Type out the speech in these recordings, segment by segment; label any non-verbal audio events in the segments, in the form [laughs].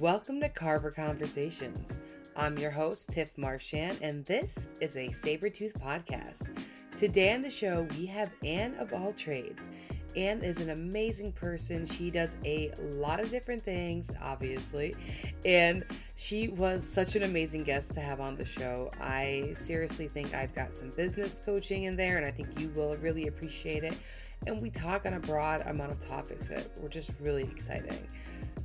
Welcome to Carver Conversations. I'm your host, Tiff Marchand, and this is a Saburrtooth podcast. Today on the show, we have Anne of All Trades. Anne is an amazing person. She does a lot of different things, obviously, and she was such an amazing guest to have on the show. I seriously think I've got some business coaching in there, and I think you will really appreciate it. And we talk on a broad amount of topics that were just really exciting.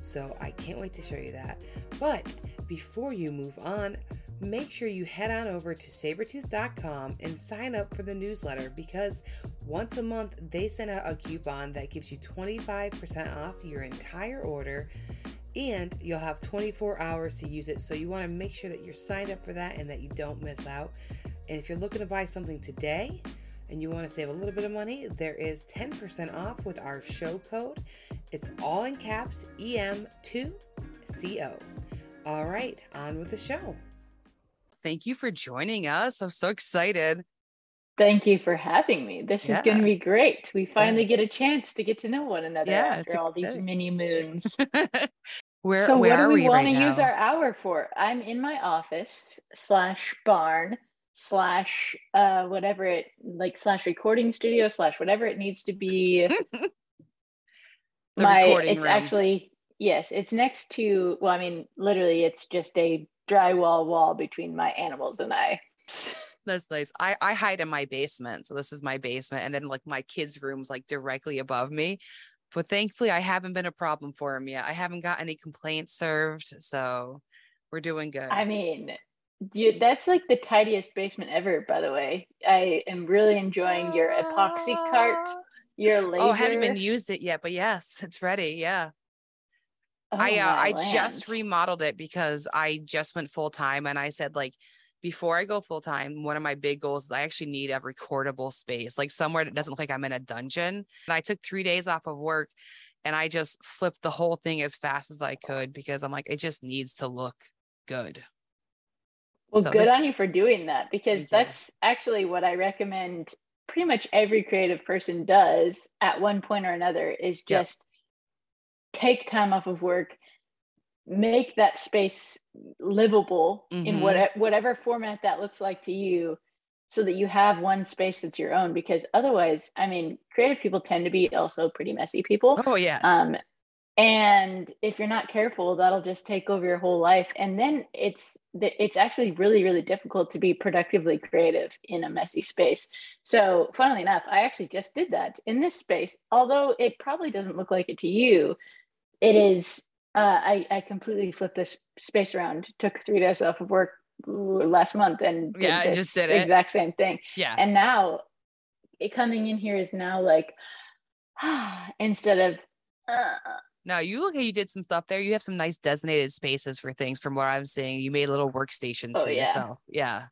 So I can't wait to show you that. But before you move on, make sure you head on over to saburrtooth.com and sign up for the newsletter because once a month they send out a coupon that gives you 25% off your entire order and you'll have 24 hours to use it. So you want to make sure that you're signed up for that and that you don't miss out. And if you're looking to buy something today, and you want to save a little bit of money, there is 10% off with our show code. It's all in caps EM2CO. All right, on with the show. Thank you for joining us. I'm so excited. Thank you for having me. This yeah. is going to be great. We finally yeah. get a chance to get to know one another yeah, after all these mini moons. [laughs] where so where what do we, we want right to use our hour for? I'm in my office slash barn slash uh whatever it like slash recording studio slash whatever it needs to be. [laughs] my it's room. actually yes, it's next to well, I mean literally it's just a drywall wall between my animals and I. [laughs] That's nice. I, I hide in my basement. So this is my basement. And then like my kids' room's like directly above me. But thankfully I haven't been a problem for him yet. I haven't got any complaints served. So we're doing good. I mean, you, that's like the tidiest basement ever, by the way. I am really enjoying your epoxy cart, your laser. Oh, I haven't even used it yet, but yes, it's ready. Yeah. Oh, I uh, I land. just remodeled it because I just went full time and I said like before I go full time, one of my big goals is I actually need a recordable space, like somewhere that doesn't look like I'm in a dungeon. And I took three days off of work and I just flipped the whole thing as fast as I could because I'm like, it just needs to look good. Well, so good on you for doing that because that's actually what I recommend pretty much every creative person does at one point or another is just take time off of work make that space livable mm-hmm. in what, whatever format that looks like to you so that you have one space that's your own because otherwise i mean creative people tend to be also pretty messy people. Oh yes. Um, and if you're not careful that'll just take over your whole life. And then it's it's actually really really difficult to be productively creative in a messy space. So funnily enough i actually just did that in this space although it probably doesn't look like it to you. It is uh, I, I completely flipped this space around took three days off of work last month and yeah i just did it. exact same thing. Yeah. And now it coming in here is now like [sighs] instead of uh, no, you look you did some stuff there. You have some nice designated spaces for things from what I'm seeing. You made little workstations oh, for yeah. yourself. Yeah.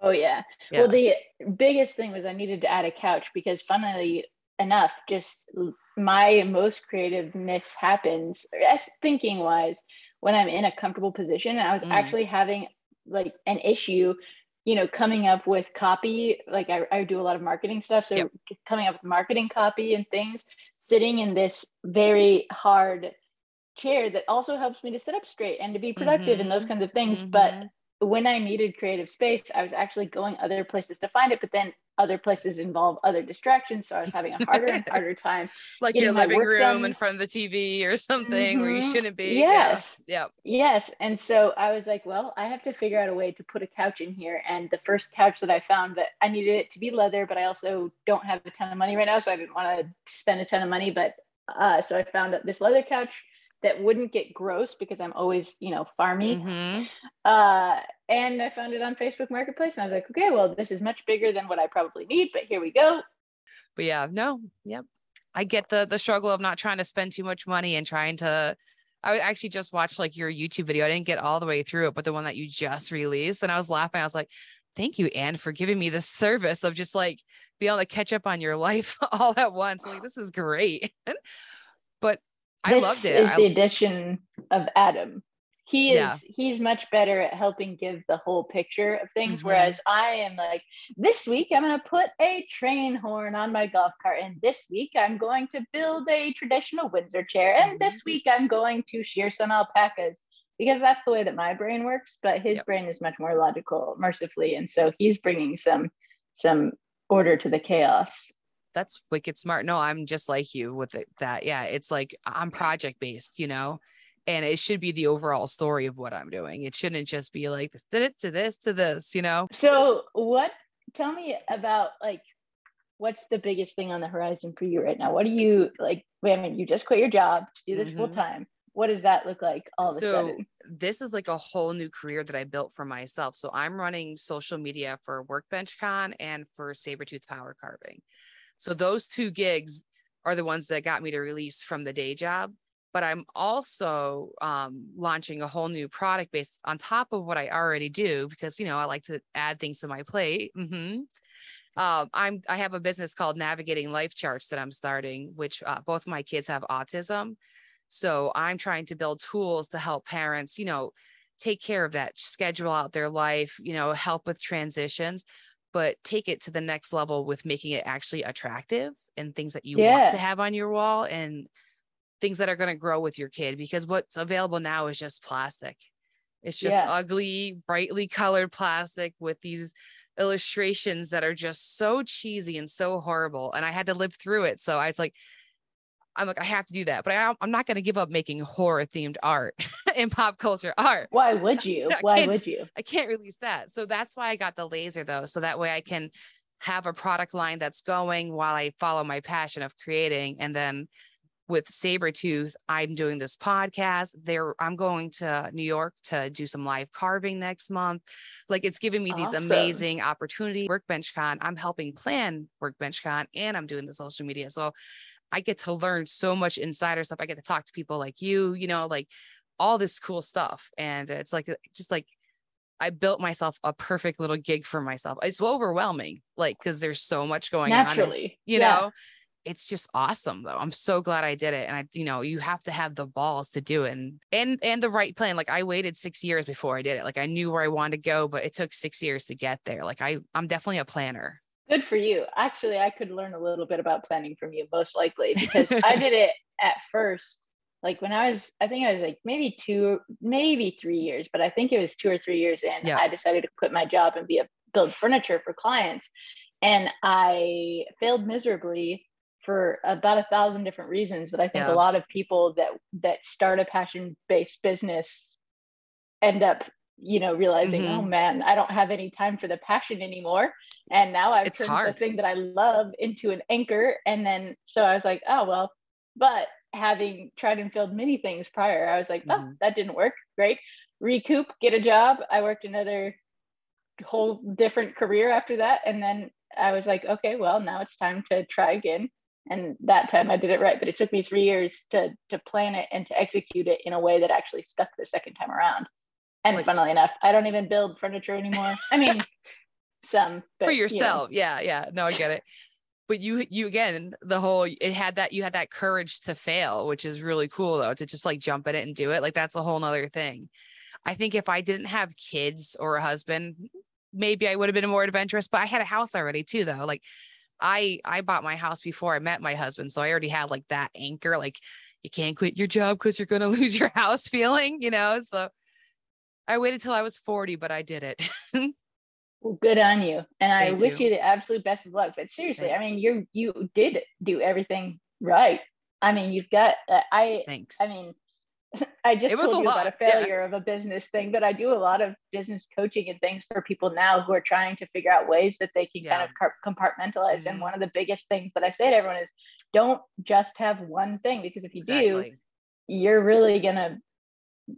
Oh yeah. yeah. Well, the biggest thing was I needed to add a couch because funnily enough, just my most creativeness happens thinking wise when I'm in a comfortable position. And I was mm. actually having like an issue you know coming up with copy like I, I do a lot of marketing stuff so yep. coming up with marketing copy and things sitting in this very hard chair that also helps me to sit up straight and to be productive mm-hmm. and those kinds of things mm-hmm. but when I needed creative space, I was actually going other places to find it, but then other places involve other distractions. So I was having a harder and [laughs] harder time. like your living room done. in front of the TV or something mm-hmm. where you mm-hmm. shouldn't be. Yes. Yeah. Yes. And so I was like, well, I have to figure out a way to put a couch in here. And the first couch that I found that I needed it to be leather, but I also don't have a ton of money right now. So I didn't want to spend a ton of money. But uh, so I found this leather couch that wouldn't get gross because I'm always, you know, farmy. Mm-hmm. Uh, and I found it on Facebook Marketplace, and I was like, okay, well, this is much bigger than what I probably need, but here we go. But yeah, no, yep. I get the the struggle of not trying to spend too much money and trying to. I actually just watched like your YouTube video. I didn't get all the way through it, but the one that you just released, and I was laughing. I was like, "Thank you, Anne, for giving me this service of just like being able to catch up on your [laughs] life all at once." Like this is great. [laughs] but I this loved it. Is the addition of Adam. He is yeah. he's much better at helping give the whole picture of things. Mm-hmm. Whereas I am like, this week I'm gonna put a train horn on my golf cart, and this week I'm going to build a traditional Windsor chair, and this mm-hmm. week I'm going to shear some alpacas. because that's the way that my brain works but his yep. brain is much more logical mercifully and so he's bringing some some order to the chaos that's wicked smart no i'm just like you with it, that yeah it's like i'm project based you know and it should be the overall story of what i'm doing it shouldn't just be like this did it to this to this you know so what tell me about like what's the biggest thing on the horizon for you right now what do you like i mean you just quit your job to do this mm-hmm. full time what does that look like all of so, a sudden? This is like a whole new career that I built for myself. So I'm running social media for Workbench Con and for Saburrtooth Power Carving. So those two gigs are the ones that got me to release from the day job. But I'm also um, launching a whole new product based on top of what I already do because you know I like to add things to my plate. Mm-hmm. Um, I'm I have a business called Navigating Life Charts that I'm starting, which uh, both my kids have autism. So I'm trying to build tools to help parents, you know, take care of that, schedule out their life, you know, help with transitions, but take it to the next level with making it actually attractive and things that you yeah. want to have on your wall and things that are going to grow with your kid because what's available now is just plastic. It's just yeah. ugly, brightly colored plastic with these illustrations that are just so cheesy and so horrible. And I had to live through it. So I was like, I'm like, I have to do that, but I, am not going to give up making horror themed art [laughs] and pop culture art. Why [laughs] would you? Why would you? I can't release that. So that's why I got the laser though. So that way I can have a product line that's going while I follow my passion of creating. And then with Saburrtooth, I'm doing this podcast. There, I'm going to New York to do some live carving next month. Like it's giving me these amazing opportunities. Workbench Con, I'm helping plan Workbench Con and I'm doing the social media. So I get to learn so much insider stuff. I get to talk to people like you, you know, like all this cool stuff. And it's like, just like, I built myself a perfect little gig for myself. It's overwhelming, like, because there's so much going Naturally, on. Naturally. You yeah. know, it's just awesome though. I'm so glad I did it. And I, you know, you have to have the balls to do it and and and the right plan. Like I waited six years before I did it. Like I knew where I wanted to go, but it took six years to get there. Like I I'm definitely a planner. Good for you. Actually, I could learn a little bit about planning from you, most likely, [laughs] because I did it at first. Like when I was, I think I was like maybe two, maybe three years, but I think it was two or three years in. Yeah. I decided to quit my job and be a build furniture for clients, and I failed miserably for about a thousand different reasons that I think yeah. a lot of people that that start a passion based business end up you know realizing oh, mm-hmm. oh man i don't have any time for the passion anymore. And now i've it's turned hard. the thing that i love into an anchor and then so i was like oh well. But having tried and failed many things prior i was like oh mm-hmm. that didn't work. Great. Recoup get a job. I worked another whole different career after that and then i was like okay well now it's time to try again. And that time i did it right but it took me three years to to plan it and to execute it in a way that actually stuck the second time around and Which, funnily enough, I don't even build furniture anymore. I mean, [laughs] some but, for yourself. You know. Yeah, yeah. No, I get it. But you, you again, the whole it had that you had that courage to fail, which is really cool though, to just like jump in it and do it. Like that's a whole nother thing. I think if I didn't have kids or a husband, maybe I would have been more adventurous. But I had a house already too, though. Like I I bought my house before I met my husband, so I already had like that anchor. Like you can't quit your job because you're going [laughs] to lose your house feeling, you know. So I waited till I was 40, but I did it. [laughs] well, good on you. And I Thank wish you. you. the absolute best of luck. But seriously, Thanks. I mean, you you did do everything right. I mean, you've got uh, I Thanks. I mean, [laughs] I just told you lot. about a failure yeah. of a business thing, but I do a lot of business coaching and things for people now who are trying to figure out ways that they can yeah. kind of compartmentalize. Mm-hmm. And one of the biggest things that I say to everyone is don't just have one thing because if you exactly. do, you're really gonna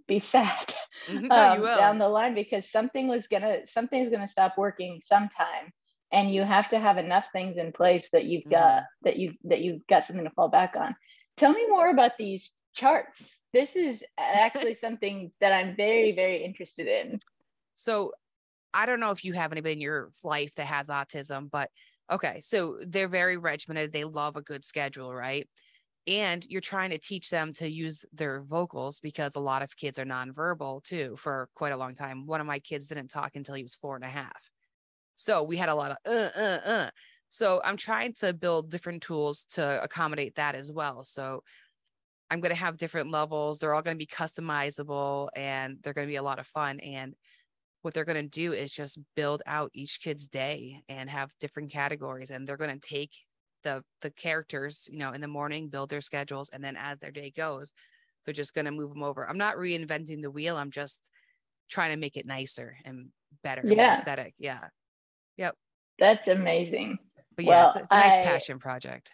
be [laughs] sad um, down the line because something was gonna something's gonna stop working sometime and you have to have enough things in place that you've mm-hmm. got that you that you've got something to fall back on. Tell me more about these charts. This is actually [laughs] something that i'm very very interested in. So i don't know if you have anybody in your life that has autism but okay so they're very regimented. They love a good schedule right and you're trying to teach them to use their vocals because a lot of kids are nonverbal too for quite a long time. One of my kids didn't talk until he was four and a half. So we had a lot of uh, uh, uh. So I'm trying to build different tools to accommodate that as well. So I'm going to have different levels. They're all going to be customizable and they're going to be a lot of fun. And what they're going to do is just build out each kid's day and have different categories. And they're going to take the the characters, you know, in the morning, build their schedules, and then as their day goes, they're just going to move them over. I'm not reinventing the wheel. I'm just trying to make it nicer and better, yeah. aesthetic. Yeah. Yep. That's amazing. But yeah, well, it's, it's, a nice I, passion project.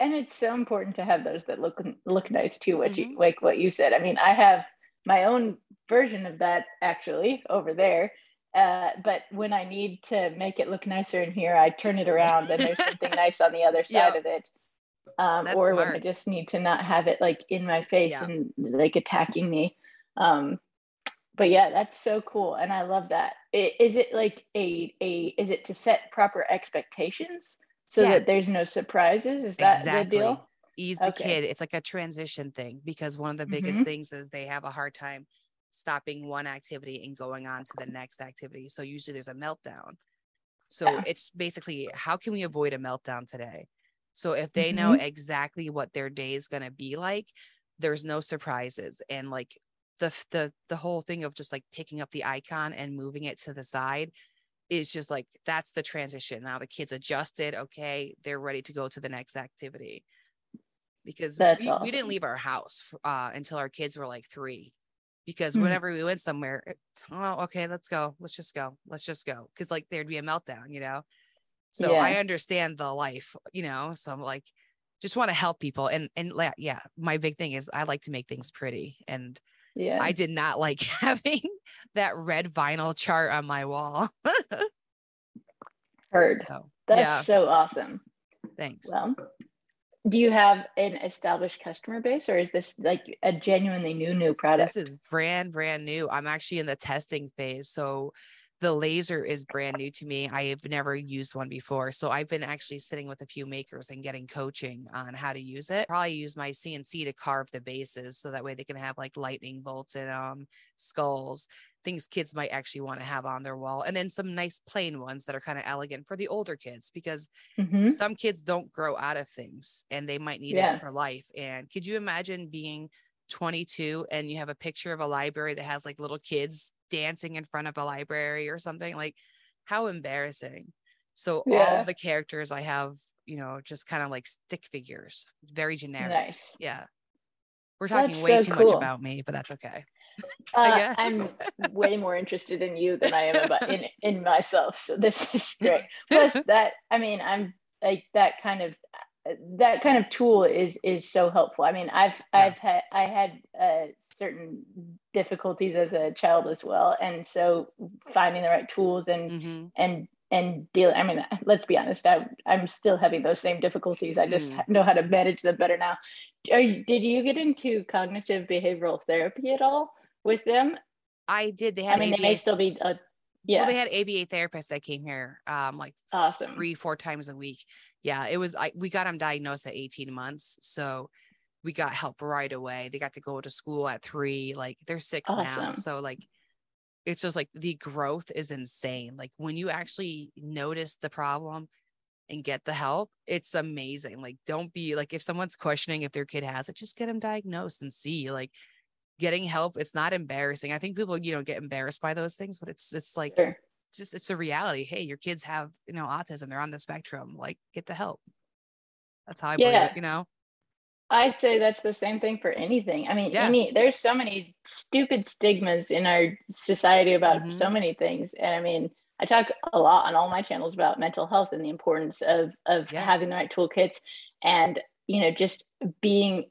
And it's so important to have those that look look nice too. What mm-hmm. you like what you said. I mean, I have my own version of that actually over there. Uh, but when I need to make it look nicer in here, I turn it around and there's something [laughs] nice on the other side yep. of it. Um, or smart. when I just need to not have it like in my face yeah. and like attacking me. Um, but yeah, that's so cool, and I love that. It, is it like a a is it to set proper expectations so yeah. that there's no surprises? Is that exactly. the deal? Ease the okay. kid. It's like a transition thing because one of the biggest mm-hmm. things is they have a hard time stopping one activity and going on to the next activity. So usually there's a meltdown. So yeah. it's basically how can we avoid a meltdown today? So if they mm-hmm. know exactly what their day is going to be like, there's no surprises and like the the the whole thing of just like picking up the icon and moving it to the side is just like that's the transition. Now the kids adjusted, okay, they're ready to go to the next activity. Because we, awesome. we, didn't leave our house uh, until our kids were like three. Because mm-hmm. whenever we went somewhere, oh, okay, let's go. Let's just go. Let's just go. Because like there'd be a meltdown, you know. So yeah. I understand the life, you know. So I'm like, just want to help people. And and yeah, my big thing is I like to make things pretty. And yeah. I did not like [laughs] having that red vinyl chart on my wall. [laughs] Heard. So, That's yeah. so awesome. Thanks. Well, do you have an established customer base or is this like a genuinely new new product? This is brand brand new. I'm actually in the testing phase. So the laser is brand new to me. I have never used one before. So I've been actually sitting with a few makers and getting coaching on how to use it. Probably use my CNC to carve the bases so that way they can have like lightning bolts and um, skulls, things kids might actually want to have on their wall. And then some nice plain ones that are kind of elegant for the older kids because mm-hmm. some kids don't grow out of things and they might need yeah. it for life. And could you imagine being 22 and you have a picture of a library that has like little kids dancing in front of a library or something like how embarrassing so yeah. all the characters i have you know just kind of like stick figures very generic nice. yeah we're talking that's way so too cool. much about me but that's okay [laughs] uh, i'm way more interested in you than i am about [laughs] in in myself so this is [laughs] great plus that i mean i'm like that kind of that kind of tool is is so helpful. I mean, I've yeah. I've had I had uh, certain difficulties as a child as well, and so finding the right tools and mm-hmm. and and deal. I mean, let's be honest. I I'm still having those same difficulties. I just mm. [laughs] know how to manage them better now. You, did you get into cognitive behavioral therapy at all with them? I did. They had. I mean, ABA. they may still be. A, yeah. Well, they had ABA therapists that came here, um, like awesome three, four times a week, yeah, it was like we got him diagnosed at 18 months. So we got help right away. They got to go to school at three, like they're six awesome. now. So like it's just like the growth is insane. Like when you actually notice the problem and get the help, it's amazing. Like don't be like if someone's questioning if their kid has it, just get them diagnosed and see. Like getting help, it's not embarrassing. I think people, you know, get embarrassed by those things, but it's it's like sure just it's a reality. Hey, your kids have, you know, autism, they're on the spectrum. Like get the help. That's how I yeah. believe it, you know. I say that's the same thing for anything. I mean, yeah. any there's so many stupid stigmas in our society about mm-hmm. so many things. And I mean, I talk a lot on all my channels about mental health and the importance of of yeah. having the right toolkits and you know just being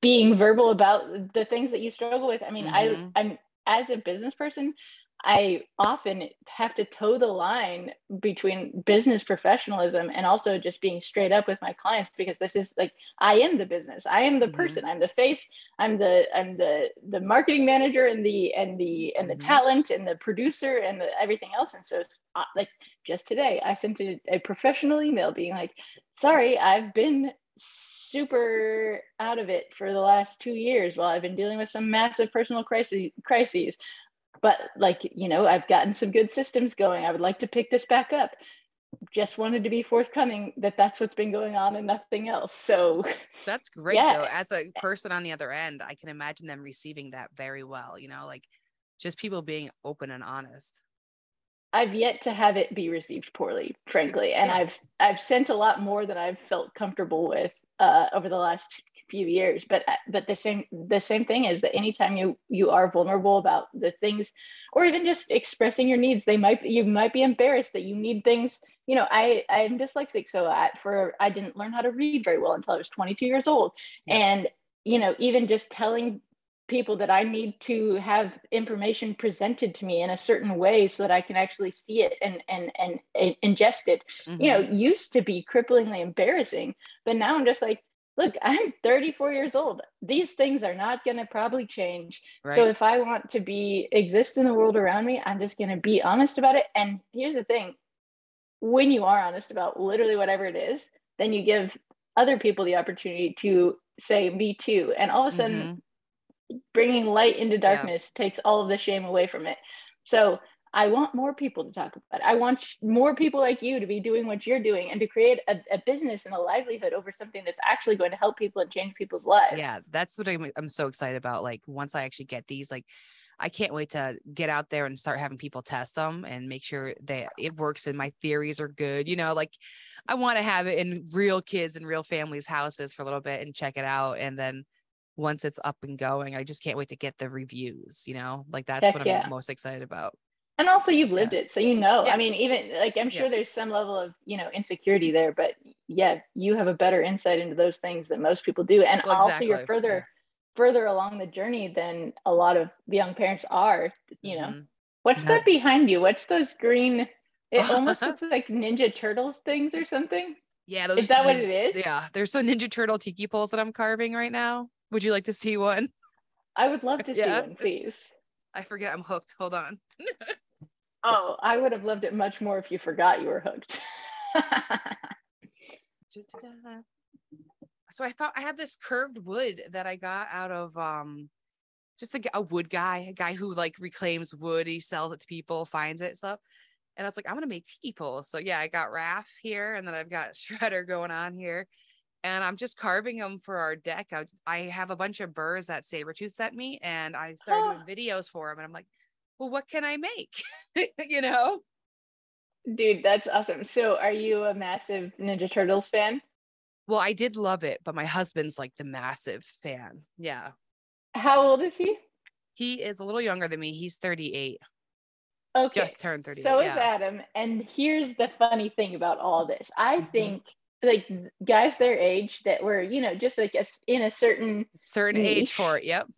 being verbal about the things that you struggle with. I mean, mm-hmm. I I'm as a business person, I often have to toe the line between business professionalism and also just being straight up with my clients because this is like I am the business. I am the mm-hmm. person. I'm the face. I'm the I'm the the marketing manager and the and the and the mm-hmm. talent and the producer and the, everything else. And so it's uh, like just today I sent a, a professional email being like, "Sorry, I've been super out of it for the last two years while I've been dealing with some massive personal crises. crises but like you know i've gotten some good systems going i would like to pick this back up just wanted to be forthcoming that that's what's been going on and nothing else. So that's [laughs] great yeah. though. As a person on the other end, I can imagine them receiving that very well, you know, like just people being open and honest. I've yet to have it be received poorly, frankly, and. I've I've sent a lot more than I've felt comfortable with uh, over the last few years. But uh, but the same the same thing is that anytime you you are vulnerable about the things, or even just expressing your needs, they might you might be embarrassed that you need things. You know, I I'm dyslexic, so at for I didn't learn how to read very well until I was 22 years old, yeah. and you know even just telling people that I need to have information presented to me in a certain way so that I can actually see it and and and, and ingest it. Mm-hmm. You know, mm-hmm. used to be cripplingly embarrassing, but now I'm just like, look, [laughs] I'm 34 years old. These things are not going to probably change. Right. So if I want to be exist in the world around me, I'm just going to be honest about it. And here's the thing, when you are honest about literally whatever it is, then you give other people the opportunity to say me too and all of a sudden mm-hmm bringing light into darkness yeah. takes all of the shame away from it. So I want more people to talk about it. I want more people like you to be doing what you're doing and to create a, a, business and a livelihood over something that's actually going to help people and change people's lives. Yeah, that's what I'm, I'm so excited about. Like once I actually get these, like I can't wait to get out there and start having people test them and make sure that it works and my theories are good. You know, like I want to have it in real kids and real families' houses for a little bit and check it out and then once it's up and going. I just can't wait to get the reviews, you know, like that's Heck what I'm most excited about. And also you've lived yeah. it. So you know, yes. I mean, even like I'm sure yeah. there's some level of, you know, insecurity there, but yeah, you have a better insight into those things than most people do. And well, also you're further further along the journey than a lot of young parents are, you know. Mm-hmm. What's that behind you? What's those green it almost [laughs] looks like Ninja Turtles things or something. Yeah, those is that what it is? Yeah, there's some Ninja Turtle tiki poles that I'm carving right now. Would you like to see one? I would love to see yeah. one, please. I forget I'm hooked. Hold on. [laughs] oh, I would have loved it much more if you forgot you were hooked. [laughs] so I thought I had this curved wood that I got out of um just a, a wood guy, a guy who like reclaims wood. He sells it to people, finds it, stuff. And I was like, I'm gonna make tiki poles. So yeah, I got Raph here, and then I've got [laughs] Shredder going on here and I'm just carving them for our deck. I, I have a bunch of burrs that Saburrtooth sent me, and I started [gasps] doing videos for them. And I'm like, well, what can I make? [laughs] you know? Dude, that's awesome. So, are you a massive Ninja Turtles fan? Well, I did love it, but my husband's like the massive fan. Yeah. How old is he? He is a little younger than me. He's 38. Okay. Just turned 38. So is Adam. And here's the funny thing about all this. I mm-hmm. think like guys their age that were you know just like a, in a certain certain niche. age for it yep.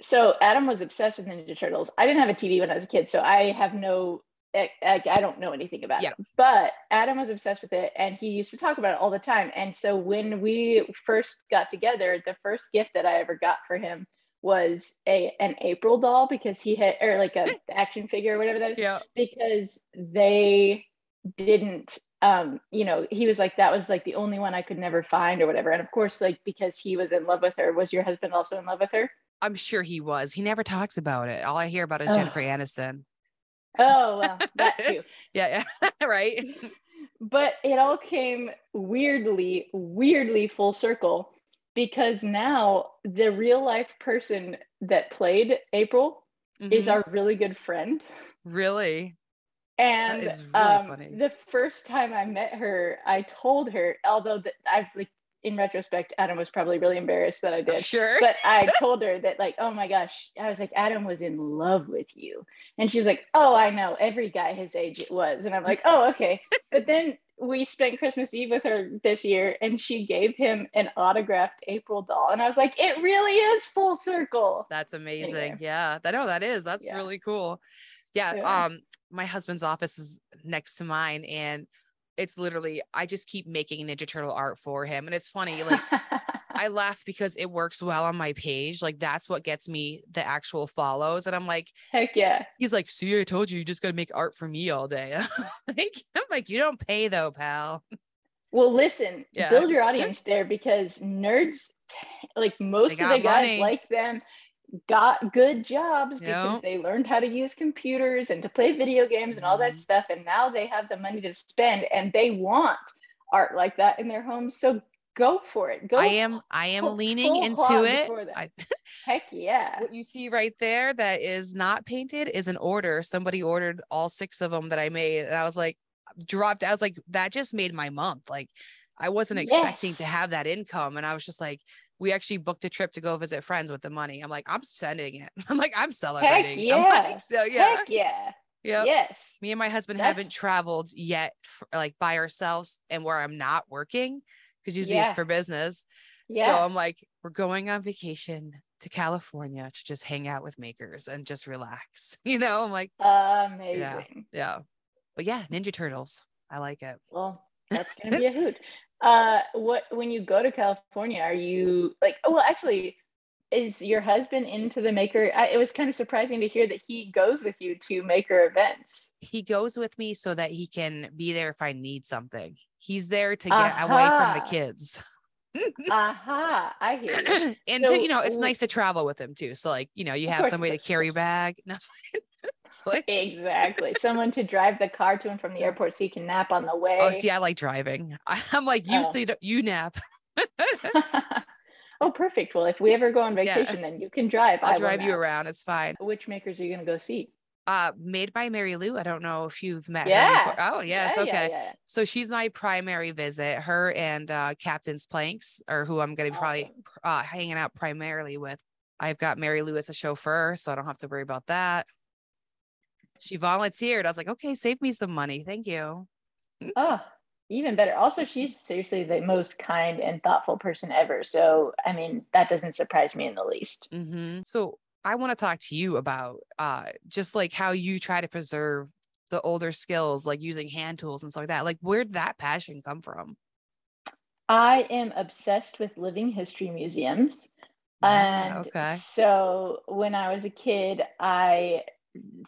So adam was obsessed with ninja turtles. I didn't have a tv when i was a kid so i have no I, I don't know anything about yeah. it. But adam was obsessed with it and he used to talk about it all the time. And so when we first got together the first gift that i ever got for him was a an april doll because he had or like a [laughs] action figure or whatever that is. Yeah. Because they didn't um you know he was like that was like the only one i could never find or whatever. And of course like because he was in love with her was your husband also in love with her? I'm sure he was. He never talks about it. All i hear about is oh. jennifer aniston. Oh well that [laughs] too. Yeah yeah [laughs] right? But it all came weirdly weirdly full circle because now the real life person that played april mm-hmm. is our really good friend. Really and really um, the first time I met her, I told her, although that I've like in retrospect, Adam was probably really embarrassed that I did. Sure. But I [laughs] told her that, like, oh my gosh, I was like, Adam was in love with you. And she's like, oh, I know. Every guy his age it was. And I'm like, oh, [laughs] okay. but then we spent Christmas Eve with her this year and she gave him an autographed April doll. And I was like, it really is full circle. That's amazing. Anyway. Yeah. I know that is. That's yeah. really cool. Yeah, yeah. Um, my husband's office is next to mine and it's literally I just keep making Ninja Turtle art for him. And it's funny, like [laughs] I laugh because it works well on my page. Like that's what gets me the actual follows. And I'm like, heck yeah. He's like, see, I told you, you just gotta make art for me all day. [laughs] like, I'm like, you don't pay though, pal. Well, listen, yeah. build your audience there because nerds, like most of the guys money. like them got good jobs because they learned how to use computers and to play video games and all that mm-hmm. stuff and now they have the money to spend and they want art like that in their homes so go for it. Go i am i am full, leaning full into it. I, [laughs] heck yeah. What you see right there that is not painted is an order. Somebody ordered all six of them that i made and i was like dropped i was like that just made my month. Like i wasn't expecting yes. to have that income and i was just like we actually booked a trip to go visit friends with the money. I'm like, I'm spending it. [laughs] I'm like, I'm celebrating. Heck yeah. Like, so yeah. Heck yeah. Yeah. Yes. Me and my husband That's... haven't traveled yet, for, like by ourselves and where I'm not working because usually yeah. it's for business. Yeah. So I'm like, we're going on vacation to California to just hang out with makers and just relax. [laughs] You know, I'm like, amazing. Yeah. Yeah. But yeah, Ninja Turtles. I like it. Well, that's going to be a hoot. Uh, what when you go to California, are you like? Oh, well, actually, is your husband into the maker? I, it was kind of surprising to hear that he goes with you to maker events. He goes with me so that he can be there if I need something. He's there to get uh-huh. away from the kids. [laughs] Aha, uh-huh. I hear [clears throat] and so, to, you know, it's nice to travel with him too. So like, you know, you have somebody to carry bag. [laughs] exactly. Someone to drive the car to and from the airport so you can nap on the way. Oh, see, I like driving. [laughs] I'm like, you oh. sit, you nap. [laughs] [laughs] oh, perfect. Well, if we ever go on vacation, yeah. then you can drive. I'll drive you around. It's fine. Which makers are you going to go see? Uh, made by Mary Lou. I don't know if you've met yeah. her. Oh, yes. Yeah, okay. Yeah, so she's my primary visit. Her and uh, Captain's Planks are who I'm going to be awesome. probably uh, hanging out primarily with. I've got Mary Lou as a chauffeur, so I don't have to worry about that she volunteered. I was like, okay, save me some money. Thank you. [laughs] Oh, even better. Also, she's seriously the most kind and thoughtful person ever. So, I mean, that doesn't surprise me in the least. Mm-hmm. So, I want to talk to you about uh, just like how you try to preserve the older skills, like using hand tools and stuff like that. Like, where'd that passion come from? I am obsessed with living history museums. and okay. so when I was a kid, I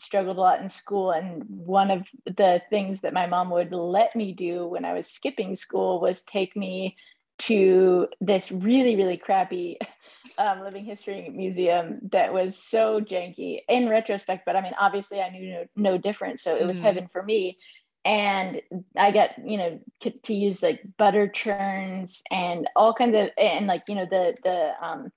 struggled a lot in school and one of the things that my mom would let me do when i was skipping school was take me to this really really crappy [laughs] um, living history museum that was so janky in retrospect but i mean obviously i knew no, no different so it was mm-hmm. heaven for me and i got you know to, to use like butter churns and all kinds of and like you know the the um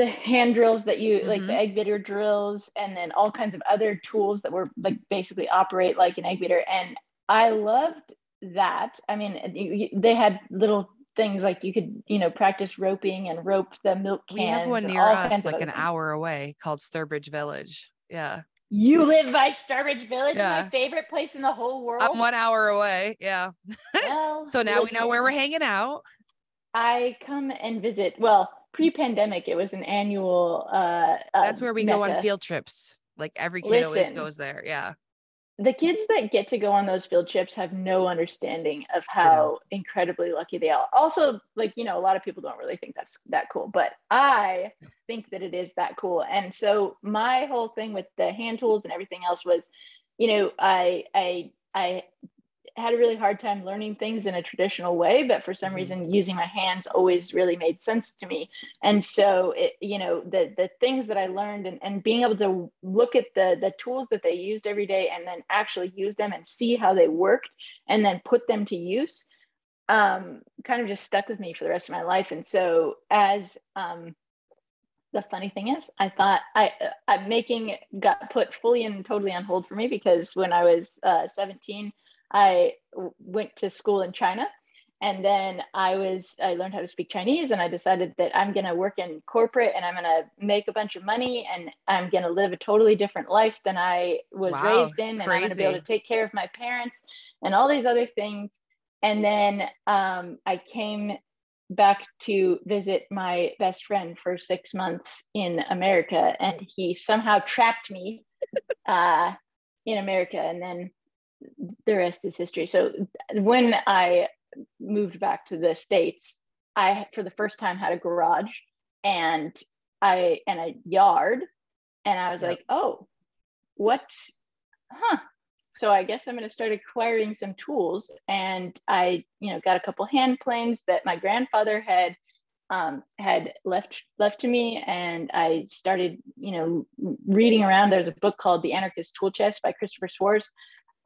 the hand drills that you mm-hmm. like the mm-hmm. egg beater drills and then all kinds of other tools that were like basically operate like an egg beater and i loved that i mean they had little things like you could you know practice roping and rope the milk cans we have one near us like an things. hour away called sturbridge village yeah you live by Sturbridge Village, yeah. my favorite place in the whole world. I'm one hour away. Yeah. [laughs] Well, so now we know where we're hanging out. I come and visit. Well, pre-pandemic it was an annual uh, uh that's where we mecca. go on field trips. Like every kid Listen, always goes there. Yeah. The kids that get to go on those field trips have no understanding of how incredibly lucky they are. Also like you know a lot of people don't really think that's that cool but i think that it is that cool. And so my whole thing with the hand tools and everything else was you know i i i had a really hard time learning things in a traditional way but for some mm-hmm. reason using my hands always really made sense to me and so it you know the the things that i learned and, and being able to look at the the tools that they used every day and then actually use them and see how they worked and then put them to use um, kind of just stuck with me for the rest of my life and so as um, the funny thing is i thought i i'm making got put fully and totally on hold for me because when i was uh, 17 I went to school in China and then I was I learned how to speak Chinese and I decided that I'm going to work in corporate and I'm going to make a bunch of money and I'm going to live a totally different life than I was wow, raised in and I'm going to be able to take care of my parents and all these other things. And then um, I came back to visit my best friend for six months in America and he somehow trapped me [laughs] uh, in America and then the rest is history. So when I moved back to the states, I for the first time had a garage and I and a yard, and I was like, oh, what? Huh. So I guess I'm going to start acquiring some tools, and I, you know, got a couple hand planes that my grandfather had um, had left left to me, and I started, you know, reading around. There's a book called The Anarchist Tool Chest by Christopher Schwarz,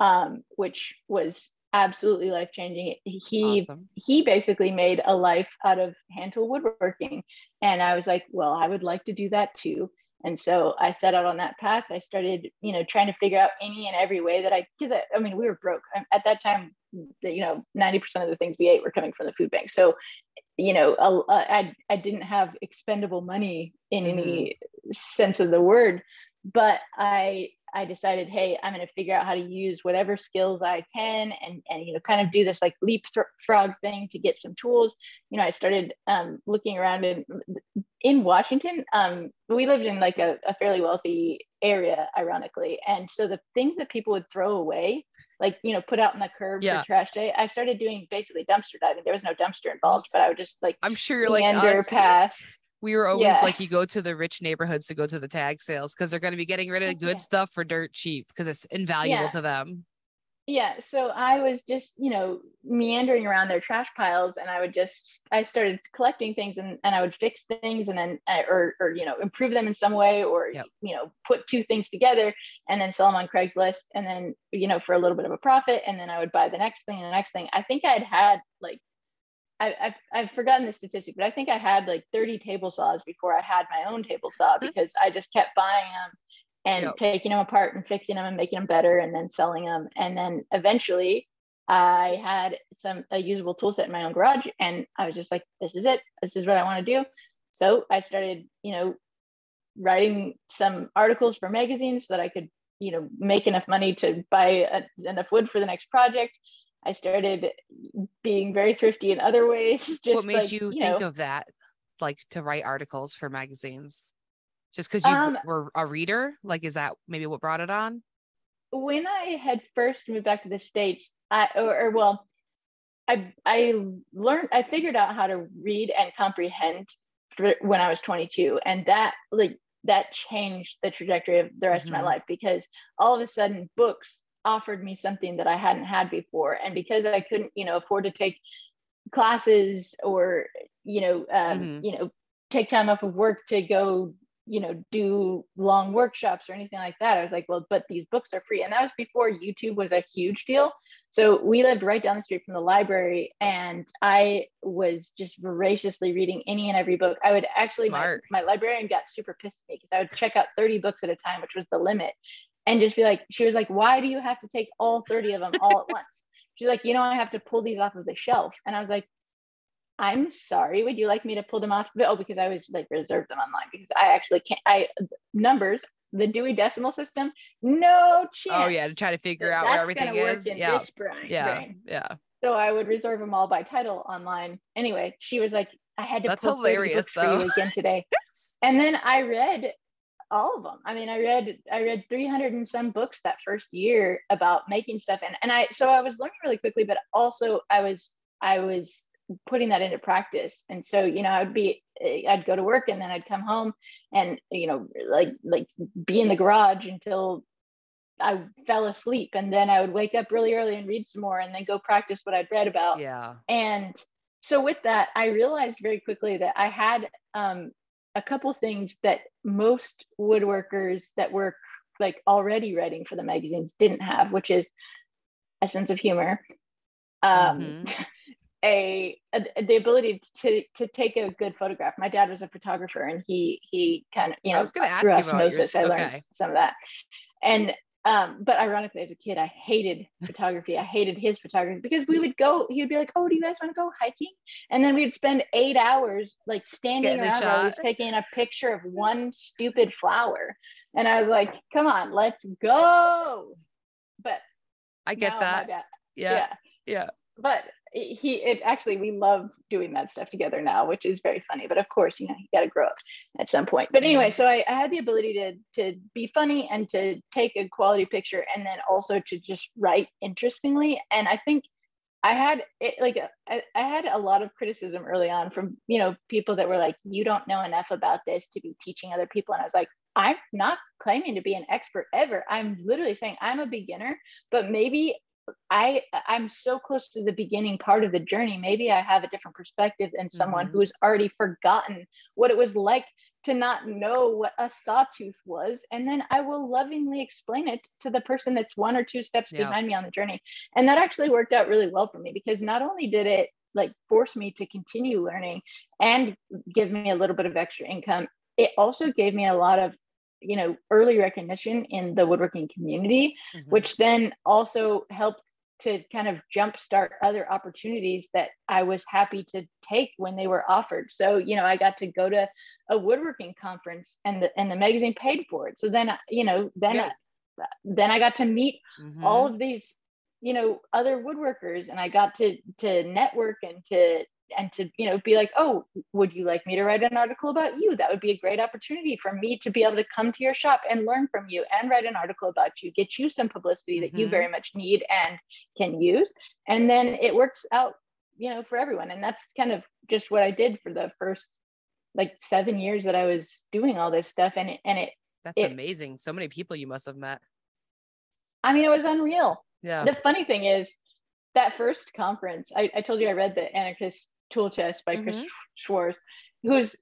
um, which was absolutely life changing. He awesome. he basically made a life out of hand tool woodworking, and I was like, well, I would like to do that too. And so I set out on that path. I started, you know, trying to figure out any and every way that I, because I, I, mean, we were broke at that time. You know, ninety percent of the things we ate were coming from the food bank. So, you know, I I didn't have expendable money in mm-hmm. any sense of the word, but I I decided, hey, I'm going to figure out how to use whatever skills I can and, and, you know, kind of do this like leapfrog thing to get some tools. You know, I started um, looking around in, in Washington. Um, we lived in like a, a fairly wealthy area, ironically. And so the things that people would throw away, like, you know, put out in the curb yeah. for trash day, I started doing basically dumpster diving. There was no dumpster involved, but I would just like, I'm sure you're like underpass. We were always yeah. like, you go to the rich neighborhoods to go to the tag sales because they're going to be getting rid of good yeah. stuff for dirt cheap because it's invaluable yeah. to them. Yeah. So I was just, you know, meandering around their trash piles and I would just, I started collecting things and, and I would fix things and then, uh, or, or, you know, improve them in some way or, yep. you know, put two things together and then sell them on Craigslist and then, you know, for a little bit of a profit. And then I would buy the next thing and the next thing. I think I'd had like I, have I've forgotten the statistic, but I think I had like 30 table saws before I had my own table saw mm-hmm. because I just kept buying them and yep. taking them apart and fixing them and making them better and then selling them. And then eventually I had some a usable tool set in my own garage and I was just like, this is it. This is what I want to do. So I started, you know, writing some articles for magazines so that I could, you know, make enough money to buy a, enough wood for the next project. I started being very thrifty in other ways. [laughs] Just what made like, you, you, think know, of that, like to write articles for magazines? Just because you um, were a reader, like is that maybe what brought it on? When I had first moved back to the states, I or, or well, I I learned I figured out how to read and comprehend when I was 22, and that like that changed the trajectory of the rest mm-hmm. of my mm-hmm. life because all of a sudden books offered me something that I hadn't had before. And because I couldn't, you know, afford to take classes or, you know, um, mm-hmm. you know, take time off of work to go, you know, do long workshops or anything like that. I was like, well, but these books are free. And that was before YouTube was a huge deal. So we lived right down the street from the library and I was just voraciously reading any and every book. I would actually, my, my librarian got super pissed at me because I would check out 30 books at a time, which was the limit and just be like, she was like, why do you have to take all 30 of them all at once? She's like, you know, I have to pull these off of the shelf. And I was like, I'm sorry, would you like me to pull them off? Oh, because I was like reserve them online because I actually can't, I numbers, the Dewey Decimal System, no chance. Oh yeah, to try to figure out where everything is. yeah. Brain, yeah. Brain. Yeah. So I would reserve them all by title online. Anyway, she was like, I had to That's hilarious though. again today. [laughs] and then I read all of them. I mean, I read I read 300 and some books that first year about making stuff and and I so I was learning really quickly but also I was I was putting that into practice. And so, you know, I'd be I'd go to work and then I'd come home and you know, like like be in the garage until I fell asleep and then I would wake up really early and read some more and then go practice what I'd read about. Yeah. And so with that, I realized very quickly that I had um, a couple things that most woodworkers that were like already writing for the magazines didn't have, which is a sense of humor, um, mm-hmm. [laughs] a, a, the ability to to take a good photograph. My dad was a photographer, and he he kind of you know I was going to ask you about osmosis. Your, I learned some of that, and um, but ironically, as a kid, I hated [laughs] photography. I hated his photography because we would go, he would be like, Oh, do you guys want to go hiking? And then we'd spend eight hours like standing around while he's taking a picture of [laughs] one stupid flower. And I was like, Come on, let's go. But I get that. yeah. Yeah. Yeah. But he it actually we love doing that stuff together now which is very funny but of course you know you got to grow up at some point. But anyway so I, I, had the ability to to be funny and to take a quality picture and then also to just write interestingly. And i think i had it like I, I had a lot of criticism early on from you know people that were like you don't know enough about this to be teaching other people. And i was like i'm not claiming to be an expert ever. I'm literally saying i'm a beginner but maybe I I'm so close to the beginning part of the journey. Maybe I have a different perspective than someone mm-hmm. who's already forgotten what it was like to not know what a sawtooth was. And then I will lovingly explain it to the person that's one or two steps yeah. behind me on the journey. And that actually worked out really well for me because not only did it like force me to continue learning and give me a little bit of extra income, it also gave me a lot of you know early recognition in the woodworking community mm-hmm. which then also helped to kind of jumpstart other opportunities that I was happy to take when they were offered. So, you know, I got to go to a woodworking conference and the and the magazine paid for it. So then, you know, then yeah. I, then I got to meet mm-hmm. all of these, you know, other woodworkers and I got to to network and to and to you know be like oh would you like me to write an article about you? That would be a great opportunity for me to be able to come to your shop and learn from you and write an article about you get you some publicity that mm-hmm. you very much need and can use. And then it works out you know for everyone. And that's kind of just what i did for the first like seven years that i was doing all this stuff and it and it that's it, amazing. So many people you must have met. I mean it was unreal. Yeah. The funny thing is that first conference, I, I told you I read the anarchist tool chest by mm-hmm. Chris Schwarz who's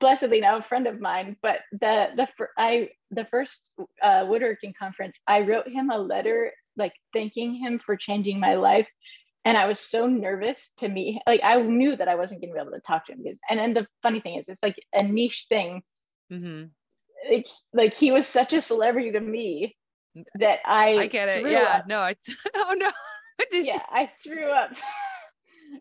blessedly now a friend of mine. But the the I the first uh, woodworking conference, I wrote him a letter like thanking him for changing my life. And I was so nervous to meet. Like I knew that I wasn't going to be able to talk to him because. And then the funny thing is, it's like a niche thing. Mm-hmm. Like, like he was such a celebrity to me that I. I get it. Yeah. Up. No. It's. [laughs] Oh no. [laughs] yeah. I threw up. [laughs]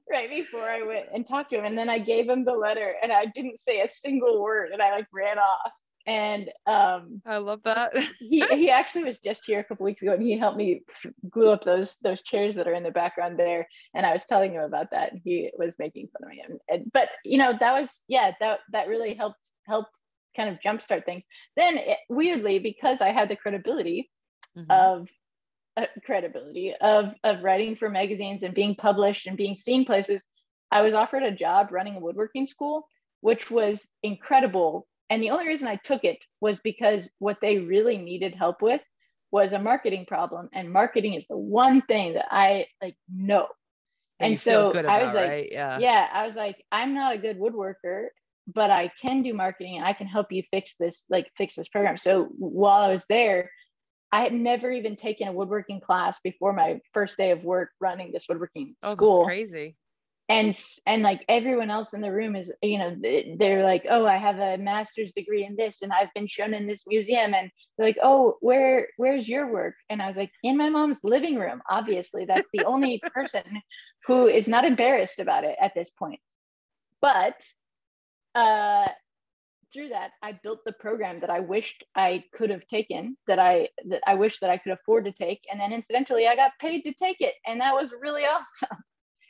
right before I went and talked to him. And then I gave him the letter and I didn't say a single word and I like ran off. And um I love that. [laughs] he he actually was just here a couple weeks ago and he helped me glue up those those chairs that are in the background there. And I was telling him about that and he was making fun of me. And, and but you know, that was yeah, that that really helped helped kind of jumpstart things. Then it, weirdly, because I had the credibility mm-hmm. of Uh, credibility of of writing for magazines and being published and being seen places i was offered a job running a woodworking school which was incredible. And the only reason i took it was because what they really needed help with was a marketing problem. And marketing is the one thing that i like know. And, and so about, i was like right? yeah. yeah i was like i'm not a good woodworker but i can do marketing and i can help you fix this like fix this program. So while i was there I had never even taken a woodworking class before my first day of work running this woodworking oh, school. crazy. And and like everyone else in the room is, you know, they're like, oh, I have a master's degree in this, and I've been shown in this museum, and they're like, oh, where where's your work? And I was like, in my mom's living room. Obviously, that's the only [laughs] person who is not embarrassed about it at this point. But uh, through that i built the program that i wished i could have taken that i that i wish that i could afford to take and then incidentally i got paid to take it and that was really [laughs] awesome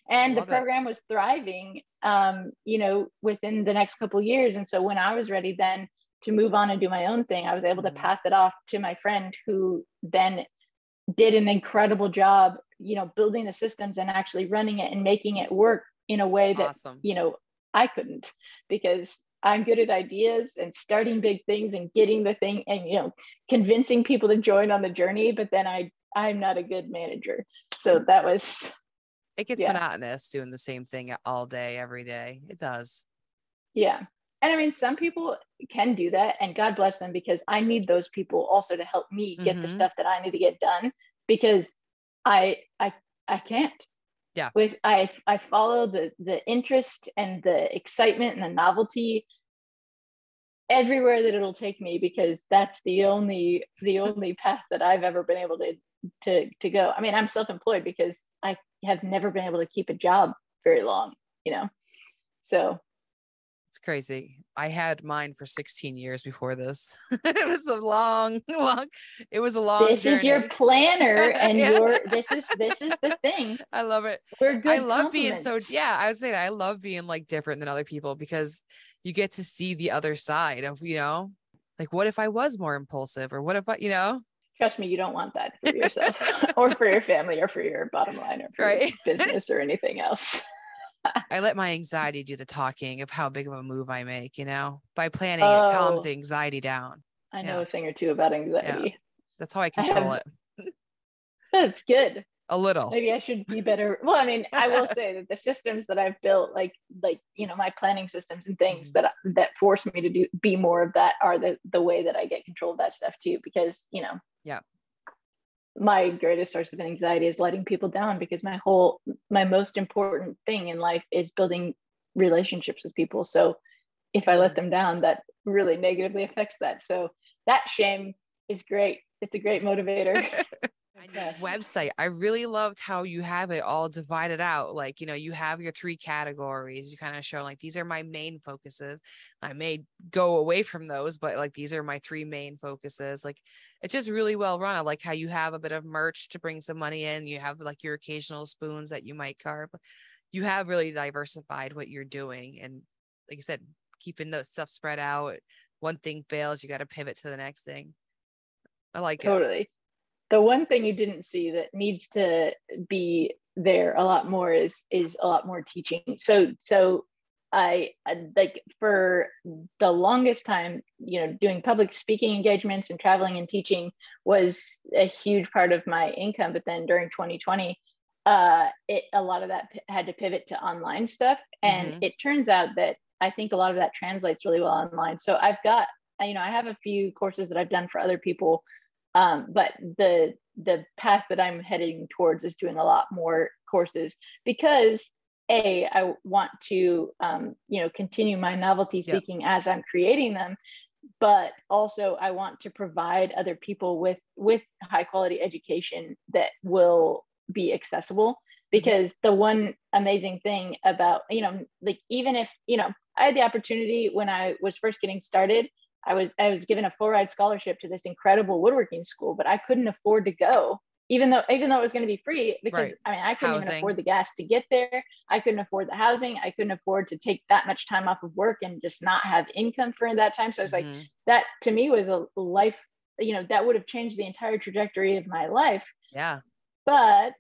and the program it. was thriving um, you know within the next couple years and so when i was ready then to move on and do my own thing i was able mm-hmm. to pass it off to my friend who then did an incredible job you know building the systems and actually running it and making it work in a way that awesome. you know i couldn't because I'm good at ideas and starting big things and getting the thing and you know convincing people to join on the journey but then I I'm not a good manager. So that was it gets yeah. monotonous doing the same thing all day every day. It does. Yeah. And I mean some people can do that and God bless them because I need those people also to help me get mm-hmm. the stuff that I need to get done because I I I can't yeah. With i i follow the the interest and the excitement and the novelty everywhere that it'll take me because that's the only the [laughs] only path that i've ever been able to to to go. I mean i'm self-employed because i have never been able to keep a job very long you know? So it's crazy. I had mine for 16 years before this. [laughs] it was a long, [laughs] long, it was a long This journey. is your planner [laughs] and yeah. your this is this is the thing. I love it. We're good. I love being so yeah, I would say that I love being like different than other people because you get to see the other side of, you know, like what if I was more impulsive or what if I, you know, trust me, you don't want that for yourself or for your family or for your bottom line or for right. business or anything else. I let my anxiety do the talking of how big of a move I make, you know, by planning oh, it calms the anxiety down. I know yeah. a thing or two about anxiety. Yeah. That's how I [laughs] control I have, it. [laughs] That's good. a little maybe i should be better well i mean i will [laughs] say that the systems that i've built like like you know my planning systems and things mm-hmm. that that force me to do be more of that are the the way that i get control of that stuff too because you know yeah my greatest source of anxiety is letting people down because my whole my most important thing in life is building relationships with people. So if i let mm-hmm. them down that really negatively affects that. So that shame is great. It's a great motivator [laughs] [laughs] yes. website. I really loved how you have it all divided out. Like, you know, you have your three categories. You kind of show like these are my main focuses. I may go away from those, but like these are my three main focuses. Like it's just really well run. I like how you have a bit of merch to bring some money in. You have like your occasional spoons that you might carve. You have really diversified what you're doing. And like you said, keeping the stuff spread out. One thing fails, you got to pivot to the next thing. I like totally. it. Totally the one thing you didn't see that needs to be there a lot more is is a lot more teaching so so I, like for the longest time, you know, doing public speaking engagements and traveling and teaching was a huge part of my income. But then during 2020, uh, it a lot of that p- had to pivot to online stuff, and mm-hmm. it turns out that I think a lot of that translates really well online. So I've got, you know, I have a few courses that I've done for other people um, but the the path that I'm heading towards is doing a lot more courses because a I want to um, you know continue my novelty seeking yep. as I'm creating them, but also I want to provide other people with with high quality education that will be accessible mm-hmm. because the one amazing thing about you know like even if you know I had the opportunity when I was first getting started I was I was given a full ride scholarship to this incredible woodworking school, but I couldn't afford to go, even though even though it was going to be free because right. I mean I couldn't housing. even afford the gas to get there. I couldn't afford the housing. I couldn't afford to take that much time off of work and just not have income for that time. So I was mm-hmm. like, that to me was a life, you know, that would have changed the entire trajectory of my life. Yeah. But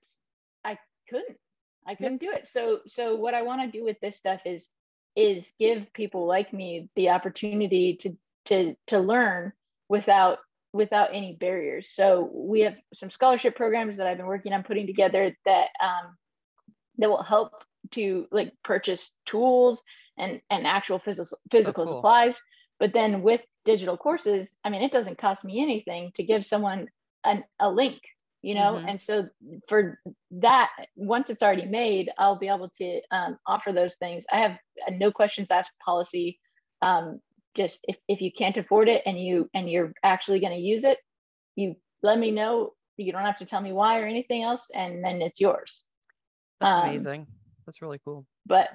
I couldn't. I couldn't do it. So so what I want to do with this stuff is is give people like me the opportunity to to to learn without without any barriers. So we have some scholarship programs that I've been working on putting together that um, that will help to like purchase tools and and actual physical physical so cool. supplies. But then with digital courses, I mean, it doesn't cost me anything to give someone an, a link, you know. Mm-hmm. And so for that, once it's already made, I'll be able to um, offer those things. I have a no questions asked policy um, just if, if you can't afford it and you and you're actually going to use it you let me know. You don't have to tell me why or anything else and then it's yours. That's um, amazing. That's really cool. but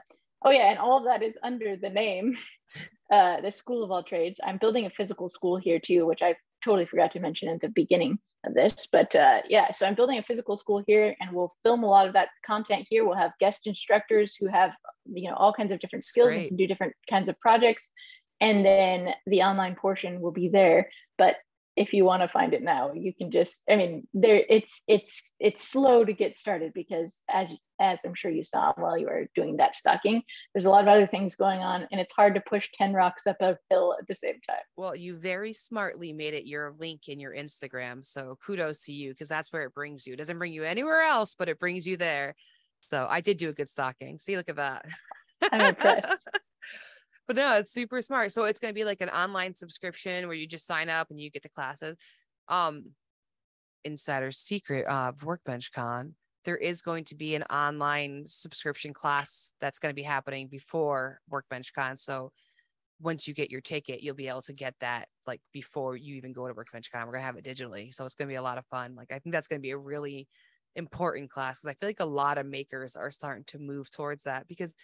oh yeah and all of that is under the name [laughs] uh the school of all trades. I'm building a physical school here too which i totally forgot to mention at the beginning of this but uh, yeah so i'm building a physical school here and we'll film a lot of that content here. We'll have guest instructors who have you know all kinds of different skills and can do different kinds of projects and then the online portion will be there. But if you want to find it now you can just i mean there it's it's it's slow to get started because as as i'm sure you saw while you were doing that stocking there's a lot of other things going on and it's hard to push 10 rocks up a hill at the same time. Well you very smartly made it your link in your instagram so kudos to you because that's where it brings you. It doesn't bring you anywhere else but it brings you there. So i did do a good stocking. See look at that. I'm impressed [laughs] but no, it's super smart. So it's going to be like an online subscription where you just sign up and you get the classes. Um, insider secret of Workbench Con, there is going to be an online subscription class that's going to be happening before Workbench Con. So once you get your ticket, you'll be able to get that like before you even go to Workbench Con. We're gonna have it digitally, so it's gonna be a lot of fun. Like I think that's gonna be a really important class because I feel like a lot of makers are starting to move towards that because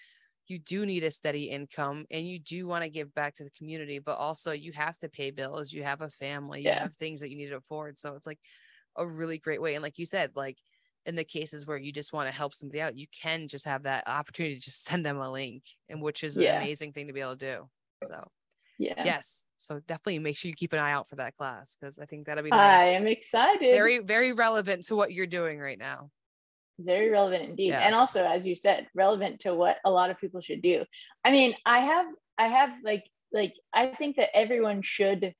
you do need a steady income and you do want to give back to the community, but also you have to pay bills, you have a family, yeah. you have things that you need to afford. So it's like a really great way. And like you said, like in the cases where you just want to help somebody out, you can just have that opportunity to just [laughs] send them a link, and which is yeah. an amazing thing to be able to do. So yeah. Yes. So definitely make sure you keep an eye out for that class because I think that'll be nice. I am excited. Very, very relevant to what you're doing right now very relevant indeed. Yeah. and also as you said relevant to what a lot of people should do. I mean i have i have like like i think that everyone should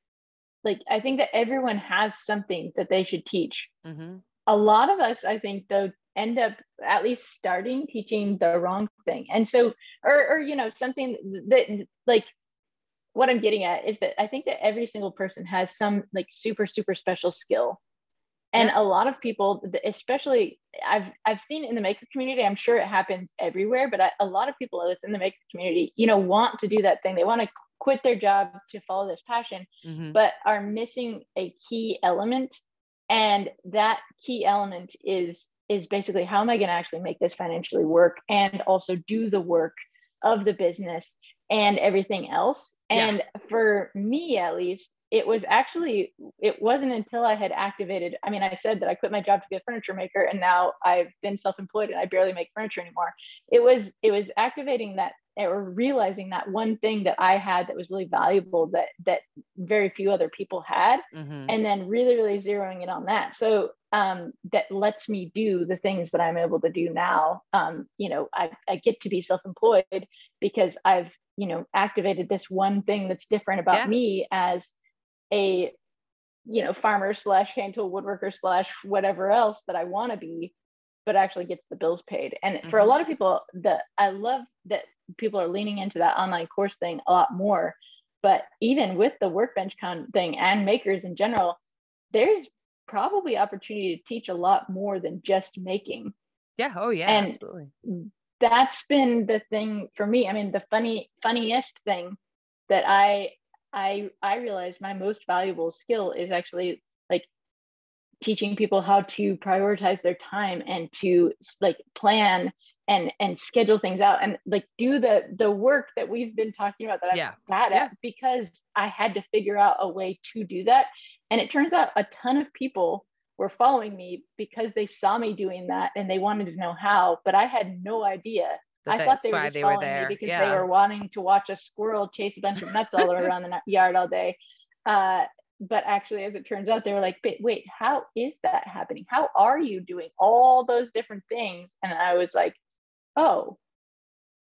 like i think that everyone has something that they should teach. Mm-hmm. a lot of us i think though end up at least starting teaching the wrong thing. And so or or you know something that like what i'm getting at is that i think that every single person has some like super super special skill and a lot of people especially i've i've seen in the maker community i'm sure it happens everywhere but I, a lot of people within the maker community you know want to do that thing they want to quit their job to follow this passion mm-hmm. but are missing a key element and that key element is is basically how am i going to actually make this financially work and also do the work of the business and everything else and yeah. for me at least it was actually it wasn't until i had activated i mean i said that i quit my job to be a furniture maker and now i've been self-employed and i barely make furniture anymore it was it was activating that or realizing that one thing that i had that was really valuable that that very few other people had mm-hmm. and then really really zeroing in on that so um, that lets me do the things that i'm able to do now um, you know I, I get to be self-employed because i've you know activated this one thing that's different about yeah. me as a you know farmer slash hand tool woodworker slash whatever else that i want to be but actually gets the bills paid and mm-hmm. for a mm-hmm. lot of people that i love that people are leaning into that online course thing a lot more but even with the workbench con thing and makers in general there's probably opportunity to teach a lot more than just making yeah oh yeah and absolutely that's been the thing for me i mean the funny funniest thing that i I I realized my most valuable skill is actually like teaching people how to prioritize their time and to like plan and and schedule things out and like do the the work that we've been talking about that I'm bad yeah. at because I had to figure out a way to do that. And it turns out a ton of people were following me because they saw me doing that and they wanted to know how, but I had no idea I thought they were they were me because yeah. they were wanting to watch a squirrel chase a bunch of nuts all [laughs] around the yard all day. Uh, but actually, as it turns out, they were like, wait, how is that happening? How are you doing all those different things? And I was like, oh,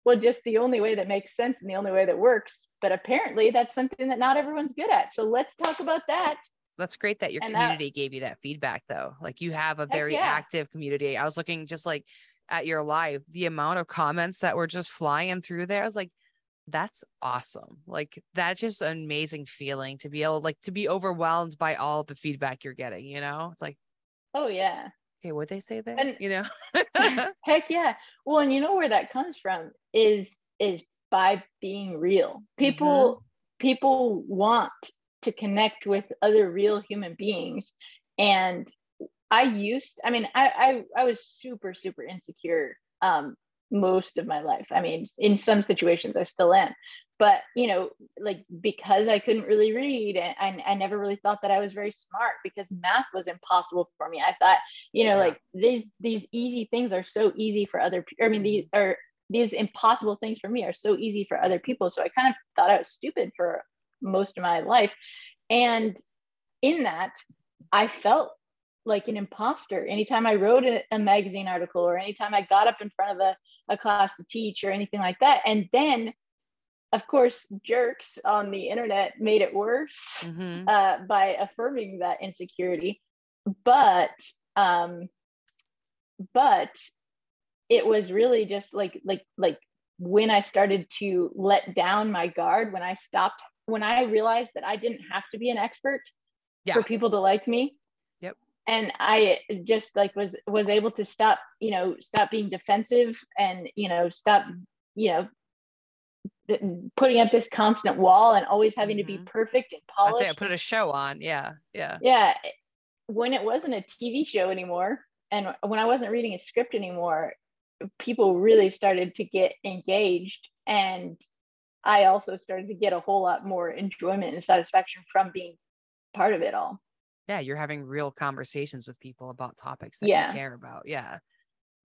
well, just the only way that makes sense and the only way that works. But apparently, that's something that not everyone's good at. So let's talk about that. That's great that your and community that, gave you that feedback, though. Like you have a very yeah. active community. I was looking just like at your live, the amount of comments that were just flying through there, I was like, that's awesome. Like that's just an amazing feeling to be able like to be overwhelmed by all the feedback you're getting, you know? It's like, oh yeah. Okay, what they say there? And, you know? [laughs] heck yeah. Well, and you know where that comes from is is by being real. People mm-hmm. people want to connect with other real human beings and I used, I mean, I, I, I was super, super insecure um, most of my life. I mean, in some situations I still am, but you know, like because I couldn't really read and, and I never really thought that I was very smart because math was impossible for me. I thought, you know, yeah. like these, these easy things are so easy for other people. I mean, these are, these impossible things for me are so easy for other people. So I kind of thought I was stupid for most of my life. And in that, I felt like an imposter anytime I wrote a, a, magazine article or anytime I got up in front of a, a class to teach or anything like that. And then, of course, jerks on the internet made it worse mm-hmm. uh, by affirming that insecurity. But, um, but it was really just like, like, like when I started to let down my guard, when I stopped, when I realized that I didn't have to be an expert yeah. for people to like me and i just like was was able to stop you know stop being defensive and you know stop you know putting up this constant wall and always having mm-hmm. to be mm-hmm. perfect and polished. I say I put a show on. Yeah. Yeah. Yeah. When it wasn't a TV show anymore and when I wasn't reading a script anymore, people really started to get engaged. And I also started to get a whole lot more enjoyment and satisfaction from being part of it all yeah you're having real conversations with people about topics that yeah. you care about yeah.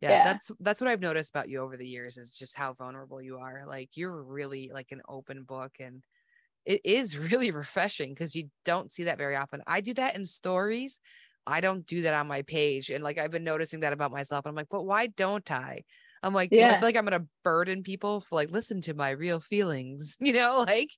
yeah. yeah that's that's what i've noticed about you over the years is just how vulnerable you are like you're really like an open book and it is [laughs] really refreshing because you don't see that very often i do that in stories i don't do that on my page and like i've been noticing that about myself i'm like but why don't i i'm like yeah. I feel like i'm gonna burden people for like listen to my real feelings [laughs] you know like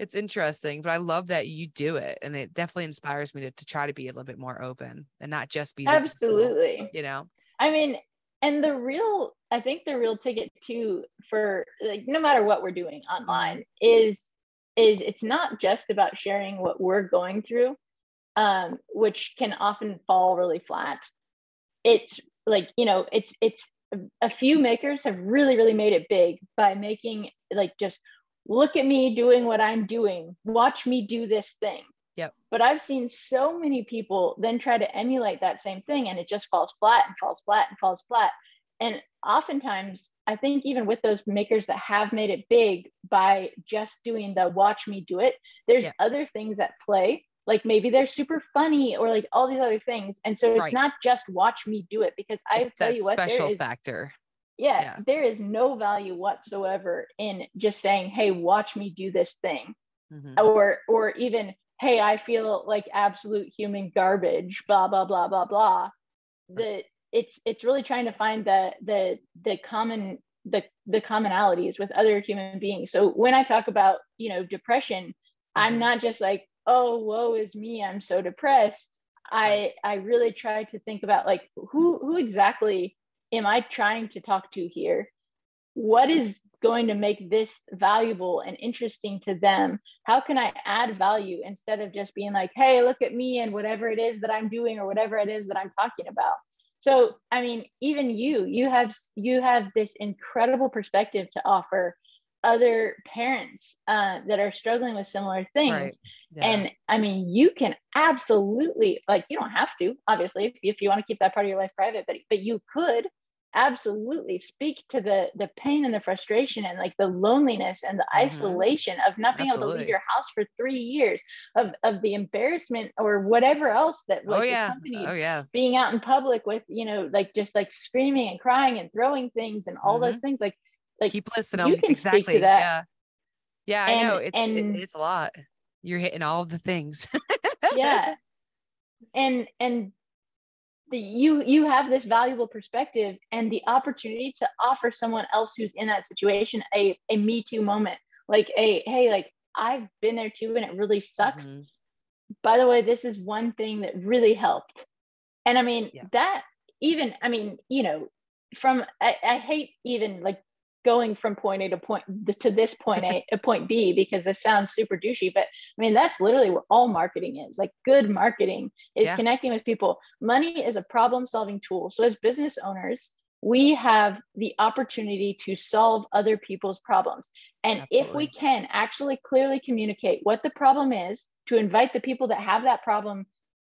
it's interesting, but I love that you do it. And it definitely inspires me to, to try to be a little bit more open and not just be absolutely, you know, I mean, and the real, I think the real ticket too for like no matter what we're doing online mm-hmm. is is it's not just about sharing what we're going through, um, which can often fall really flat. It's like you know, it's it's a few makers have really really made it big by making like just look at me doing what I'm doing, watch me do this thing. Yep. But I've seen so many people then try to emulate that same thing and it just falls flat and falls flat and falls flat. And oftentimes, I think even with those makers that have made it big by just doing the watch me do it, there's yeah. other things at play. Like maybe they're super funny or like all these other things. And so it's right. not just watch me do it because I tell you what, special is, factor. Yeah, yeah, there is no value whatsoever in just saying, "Hey, watch me do this thing," mm-hmm. or or even, "Hey, I feel like absolute human garbage." Blah blah blah blah blah. The it's it's really trying to find the the the common the the commonalities with other human beings so when i talk about you know depression mm-hmm. i'm not just like oh woe is me i'm so depressed i i really try to think about like who who exactly am i trying to talk to here what is going to make this valuable and interesting to them how can i add value instead of just being like hey look at me and whatever it is that i'm doing or whatever it is that i'm talking about so i mean even you you have you have this incredible perspective to offer other parents uh, that are struggling with similar things right. yeah. and i mean you can absolutely like you don't have to obviously if, if you want to keep that part of your life private but but you could absolutely speak to the the pain and the frustration and like the loneliness and the mm-hmm. isolation of not being absolutely. able to leave your house for three years of of the embarrassment or whatever else that like oh, yeah. oh yeah being out in public with you know like just like screaming and crying and throwing things and all mm-hmm. those things like like keep listening you can exactly speak to that. yeah yeah and, i know it's and, it, it's a lot you're hitting all the things [laughs] yeah and and you you have this valuable perspective and the opportunity to offer someone else who's in that situation a, a me too moment like a hey like i've been there too and it really sucks mm-hmm. by the way this is one thing that really helped and i mean yeah. that even i mean you know from I, I hate even like going from point A to point to this point A to [laughs] uh, point B because this sounds super douchey, but I mean that's literally what all marketing is. Like good marketing is yeah. connecting with people. Money is a problem solving tool. So as business owners, we have the opportunity to solve other people's problems. And Absolutely. if we can actually clearly communicate what the problem is to invite the people that have that problem,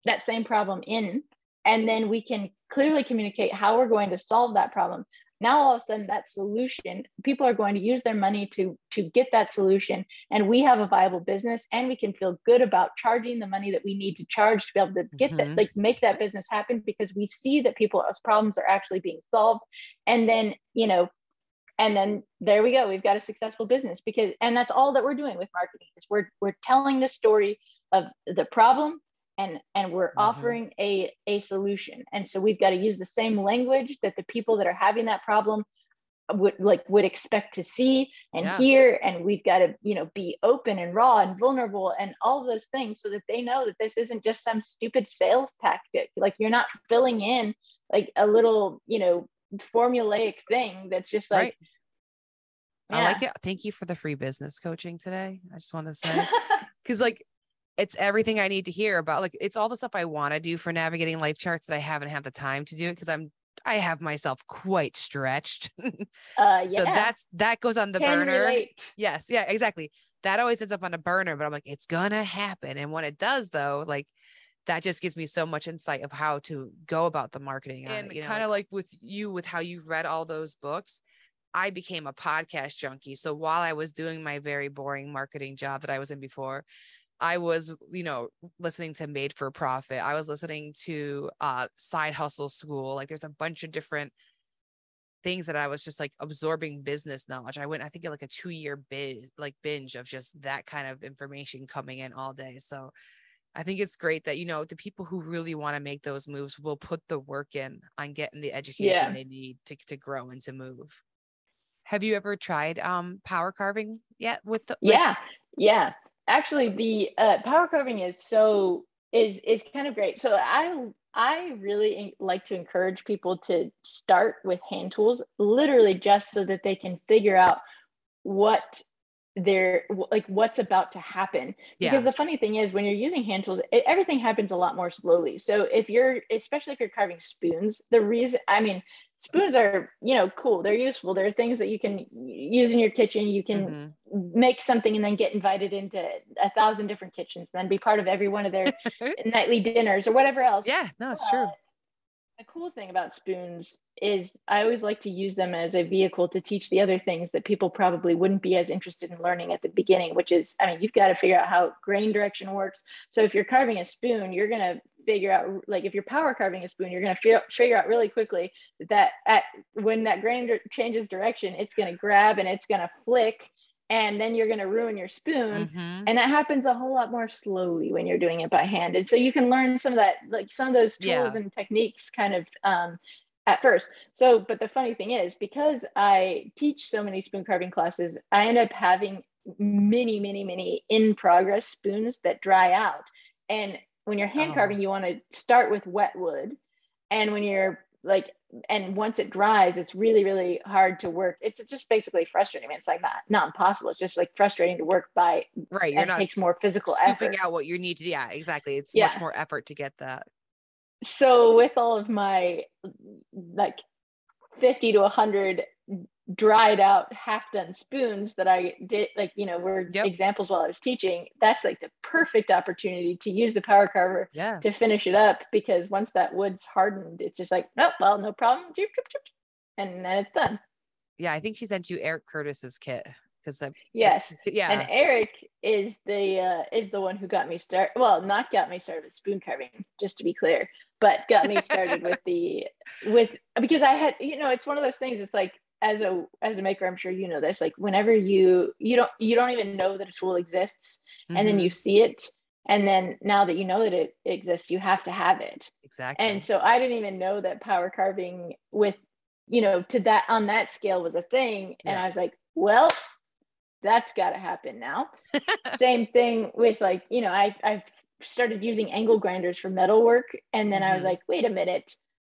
that same problem in, and then we can clearly communicate how we're going to solve that problem now all of a sudden that solution people are going to use their money to to get that solution. And we have a viable business and we can feel good about charging the money that we need to charge to be able to get mm-hmm. that like make that business happen because we see that people's problems are actually being solved. And then you know and then there we go. We've got a successful business because and that's all that we're doing with marketing is we're we're telling the story of the problem and and we're mm-hmm. offering a a solution and so we've got to use the same language that the people that are having that problem would like would expect to see and yeah. hear and we've got to you know be open and raw and vulnerable and all those things so that they know that this isn't just some stupid sales tactic like you're not filling in like a little you know formulaic thing that's just like right. yeah. I like it. Thank you for the free business coaching today. I just want to say, [laughs] because like it's everything I need to hear about. Like it's all the stuff I want to do for navigating life charts that I haven't had the time to do it because I'm I have myself quite stretched. [laughs] uh, yeah. So that's that goes on the Can burner. Relate. Yes, yeah, exactly. That always ends up on a burner, but I'm like, it's gonna happen. And when it does, though, like that just gives me so much insight of how to go about the marketing. And you know, kind of like with you, with how you read all those books, I became a podcast junkie. So while I was doing my very boring marketing job that I was in before, I was, you know, listening to Made for Profit. I was listening to uh Side Hustle School. Like there's a bunch of different things that I was just like absorbing business knowledge. I went, I think, like a two year bid, like binge of just that kind of information coming in all day. So I think it's great that, you know, the people who really want to make those moves will put the work in on getting the education yeah. they need to, to grow and to move. Have you ever tried um power carving yet with the yeah, yeah actually the uh, power carving is so is is kind of great. So I I really like to encourage people to start with hand tools, literally just so that they can figure out what they're like what's about to happen because yeah. the funny thing is when you're using hand tools it, everything happens a lot more slowly so if you're especially if you're carving spoons the reason i mean spoons are you know cool. They're useful. They're things that you can use in your kitchen. You can mm-hmm. make something and then get invited into a thousand different kitchens and then be part of every one of their [laughs] nightly dinners or whatever else. Yeah no it's true. the cool thing about spoons is I always like to use them as a vehicle to teach the other things that people probably wouldn't be as interested in learning at the beginning, which is, I mean, you've got to figure out how grain direction works. So if you're carving a spoon, you're going to figure out, like if you're power carving a spoon, you're going to figure out really quickly that at when that grain changes direction, it's going to grab and it's going to flick and then you're going to ruin your spoon mm-hmm. and that happens a whole lot more slowly when you're doing it by hand and so you can learn some of that like some of those tools yeah. and techniques kind of um, at first so but the funny thing is because i teach so many spoon carving classes i end up having many many many in progress spoons that dry out and when you're hand oh. carving you want to start with wet wood and when you're like and once it dries it's really really hard to work it's just basically frustrating I mean, it's like not not impossible it's just like frustrating to work by right you're not takes more physical scooping effort. out what you need to yeah exactly it's yeah. much more effort to get that so with all of my like 50 to 100 dried out half done spoons that I did, like, you know, were yep. examples while I was teaching. That's like the perfect opportunity to use the power carver yeah. to finish it up because once that wood's hardened, it's just like, nope, well, no problem. And then it's done. Yeah, I think she sent you Eric Curtis's kit because yes, yeah, and Eric is the uh, is the one who got me started. Well, not got me started with spoon carving, just to be clear, but got me started [laughs] with the with because I had you know it's one of those things. It's like as a as a maker i'm sure you know this like whenever you you don't you don't even know that a tool exists mm-hmm. and then you mm-hmm. see it and then now that you know that it exists you have to have it exactly and so i didn't even know that power carving with you know to that on that scale was a thing yeah. and i was like well that's got to happen now [laughs] same thing with like you know i i've started using angle grinders for metal work and then mm-hmm. i was mm-hmm. like wait a minute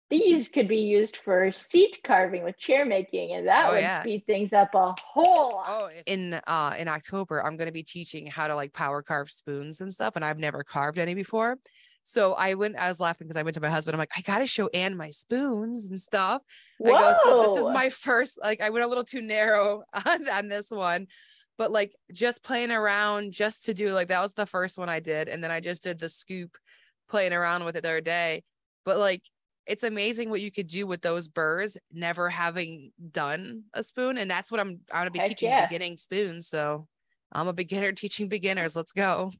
these could be used for seat carving with chair making and that oh, would yeah. speed things up a whole lot. Oh, in uh in October I'm going to be teaching how to like power carve spoons and stuff and I've never carved any before. So I went I was laughing because I went to my husband I'm like I got to show Anne my spoons and stuff. Whoa. I go so this is my first like I went a little too narrow [laughs] on, on this one. But like just playing around just to do like that was the first one I did and then I just did the scoop playing around with it the other day. But like it's amazing what you could do with those burrs never having done a spoon and that's what i'm i'm gonna be Heck teaching yeah. beginning spoons so i'm a beginner [laughs] teaching beginners let's go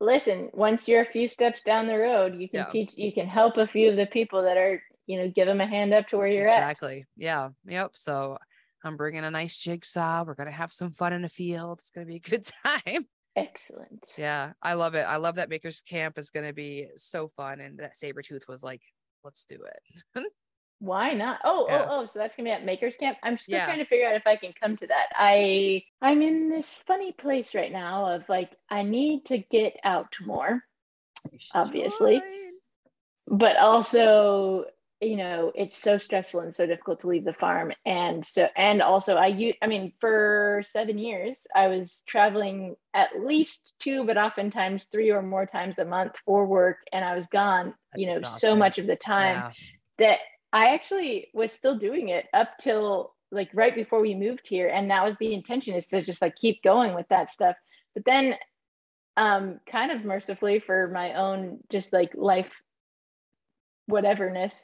listen once you're a few steps down the road you can yeah. teach you can help a few of the people that are you know give them a hand up to where you're exactly. at exactly yeah yep so i'm bringing a nice jigsaw we're gonna have some fun in the field it's gonna be a good [laughs] time excellent yeah i love it i love that makers camp is gonna be so fun and that Saburrtooth was like let's do it. Why not? Oh, oh yeah. oh, oh, so that's gonna be at Makers Camp. I'm still yeah. trying to figure out if I can come to that. I I'm in this funny place right now of like I need to get out more, obviously. Join. But also you know it's so stressful and so difficult to leave the farm and so and also i use i mean for seven years i was traveling at least two but oftentimes three or more times a month for work and i was gone That's you know exhausting. so much of the time yeah. that i actually was still doing it up till like right before we moved here and that was the intention is to just like keep going with that stuff but then um kind of mercifully for my own just like life whateverness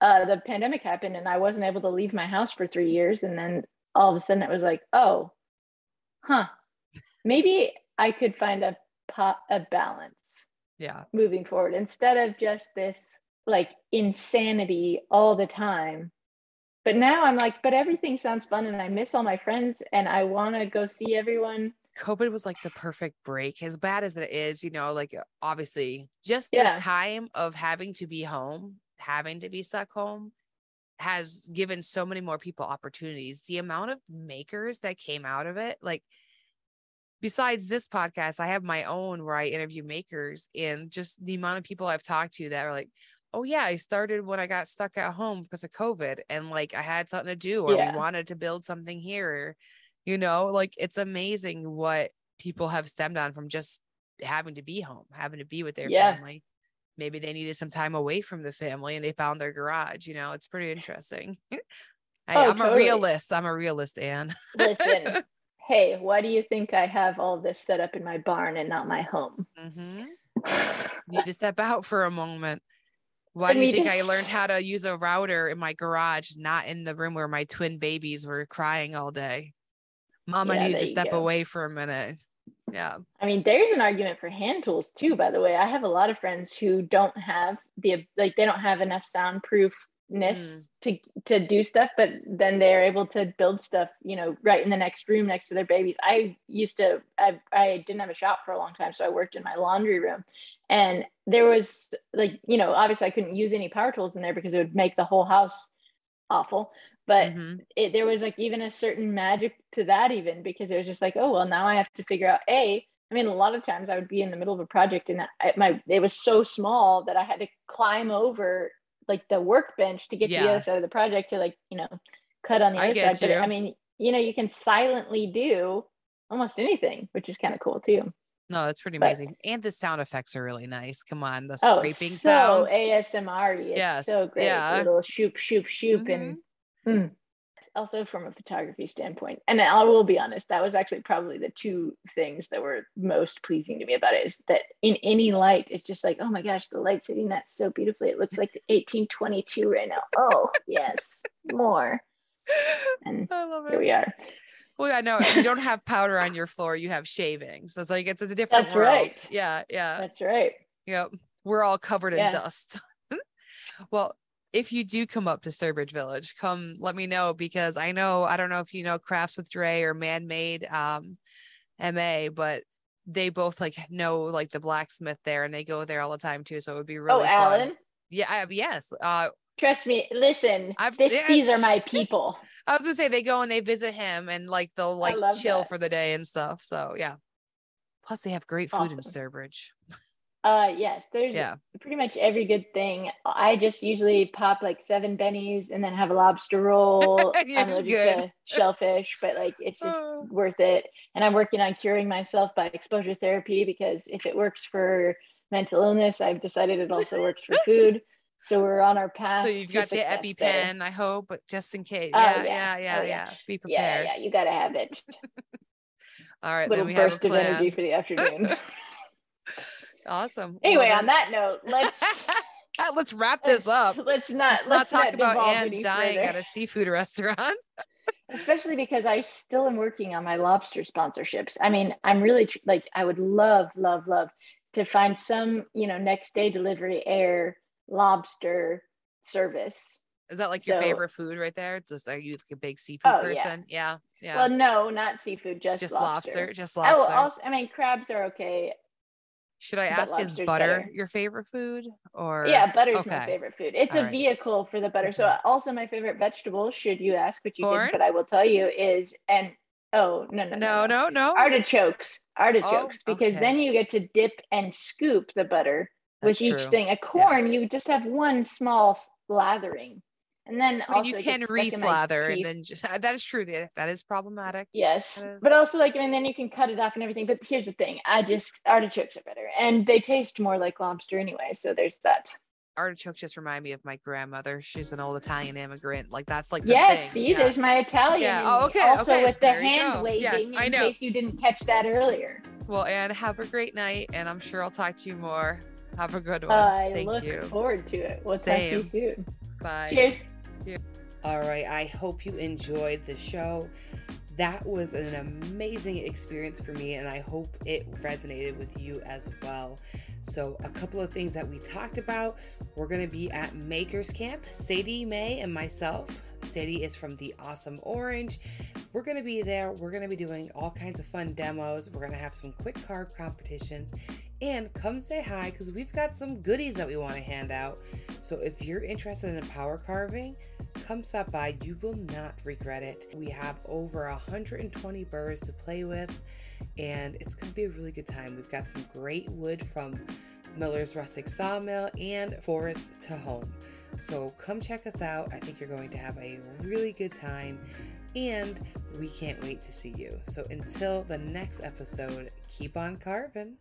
uh, the pandemic happened and I wasn't able to leave my house for three years. And then all of a sudden it was like, oh, huh, maybe I could find a pot, a balance. Yeah. Moving forward instead of just this like insanity all the time. But now I'm like, but everything sounds fun and I miss all my friends and I want to go see everyone. COVID was like the perfect break, as bad as it is, you know, like obviously just yeah. the time of having to be home having to be stuck home has given so many more people opportunities. The amount of makers that came out of it, like besides this podcast, I have my own where I interview makers and just the amount of people I've talked to that are like, oh yeah, I started when I got stuck at home because of COVID and like I had something to do or yeah. we wanted to build something here. You know, like it's amazing what people have stemmed on from just having to be home, having to be with their yeah. family. Maybe they needed some time away from the family and they found their garage. You know, it's pretty interesting. [laughs] I, am totally. a realist. I'm a realist, Anne. Listen, [laughs] hey, why do you think I have all this set up in my barn and not my home? Mm-hmm. [sighs] need to step out for a moment. Why do you think I learned how to use a router in my garage, not in the room where my twin babies were crying all day? Mama yeah, needed to step away for a minute. Yeah. I mean, there's an argument for hand tools too, by the way. I have a lot of friends who don't have the like they don't have enough soundproofness mm. to to do stuff, but then they're able to build stuff, you know, right in the next room next to their babies. I used to I I didn't have a shop for a long time, so I worked in my laundry room. And there was like, you know, obviously I couldn't use any power tools in there because it would make the whole house awful but mm-hmm. it, there was like even a certain magic to that even because it was just like oh well now i have to figure out a i mean a lot of times i would be in the middle of a project and I, my it was so small that i had to climb over like the workbench to get yeah. to the other side of the project to like you know cut on the other side you. but i mean you know you can silently do almost anything which is kind of cool too no, that's pretty amazing. But, and the sound effects are really nice. Come on, the oh, scraping so sounds. ASMR. It's yes. so great. Yeah. Little shoop, shoop, shoop, mm-hmm. and Mm. Also, from a photography standpoint, and I will be honest, that was actually probably the two things that were most pleasing to me about it is that in any light, it's just like, oh my gosh, the light's hitting that so beautifully. It looks like 1822 [laughs] right now. Oh, yes, more. And here we are. Well, I know you don't have powder on your floor, you have shavings. It's like it's a different That's world. right. Yeah, yeah. That's right. Yep. We're all covered yeah. in dust. [laughs] well, if you do come up to Sturbridge Village, come let me know because I know I don't know if you know Crafts with Dre or Man Made um, MA, but they both like know like the blacksmith there and they go there all the time too. So it would be really oh, fun. Alan? Yeah, I have yes. Uh trust me, listen, I've, this, yeah, these are my [laughs] people. I was gonna say they go and they visit him and like they'll like chill that. for the day and stuff. So yeah. Plus they have great food awesome. in Sturbridge. [laughs] Uh, yes, there's yeah. pretty much every good thing. I just usually pop like seven bennies and then have a lobster roll. [laughs] I'm allergic shellfish, but like it's just oh. worth it. And I'm working on curing myself by exposure therapy because if it works for mental illness, I've decided it also works for [laughs] food. So we're on our path. So you've got the EpiPen, there. I hope, but just in case. Yeah, oh, yeah, yeah, yeah, oh, yeah. Be prepared. Yeah, yeah, you gotta have it. [laughs] All right, Little then we burst have of energy for the afternoon. Awesome. Anyway, well, on that note, [laughs] let's let's wrap this up. Let's not let's, let's not talk about Anne dying further. at a seafood restaurant. [laughs] Especially because I still am working on my lobster sponsorships. I mean, I'm really like I would love, love, love to find some, you know, next day delivery air lobster service. Is that like so, your favorite food right there? Just are you like a big seafood oh, person? Yeah. yeah. yeah. Well, no, not seafood, just just lobster. lobster just lobster. Oh, also, I mean, crabs are okay. Should I ask is butter better. your favorite food or Yeah, butter's okay. my favorite food. It's All a right. vehicle for the butter. Okay. So also my favorite vegetable, should you ask, but you Corn? did, but I will tell you is and oh no no no no no, no. artichokes artichokes oh, because then you get to dip and scoop the butter That's with each true. thing. A corn yeah. you just have one small lathering and then I mean, you can reslather and then just [laughs] that is true. That is problematic. Yes. Is. But also like I mean then you can cut it off and everything. But here's the thing. I just artichokes are better. And they taste more like lobster anyway. So there's that. Artichokes just remind me of my grandmother. She's an old Italian immigrant. Like that's like yes. Thing. See, yeah. there's my Italian. Yeah. Oh, okay. Also okay. with the there hand waving yes, in I know. case you didn't catch that earlier. Well, and have a great night, and I'm sure I'll talk to you more. Have a good one. Uh, I Thank look you. forward to it. We'll Same. talk to you soon. Bye. Cheers. All right, I hope you enjoyed the show. That was an amazing experience for me, and I hope it resonated with you as well. So, a couple of things that we talked about we're going to be at Makers Camp, Sadie May and myself. Sadie is from the Awesome Orange. We're going to be there. We're going to be doing all kinds of fun demos. We're going to have some quick carve competitions. And come say hi because we've got some goodies that we want to hand out. So if you're interested in power carving, come stop by. You will not regret it. We have over 120 burrs to play with, and it's going to be a really good time. We've got some great wood from Miller's Rustic Sawmill and Forest to Home. So come check us out. I think you're going to have a really good time and we can't wait to see you. So until the next episode, keep on carving.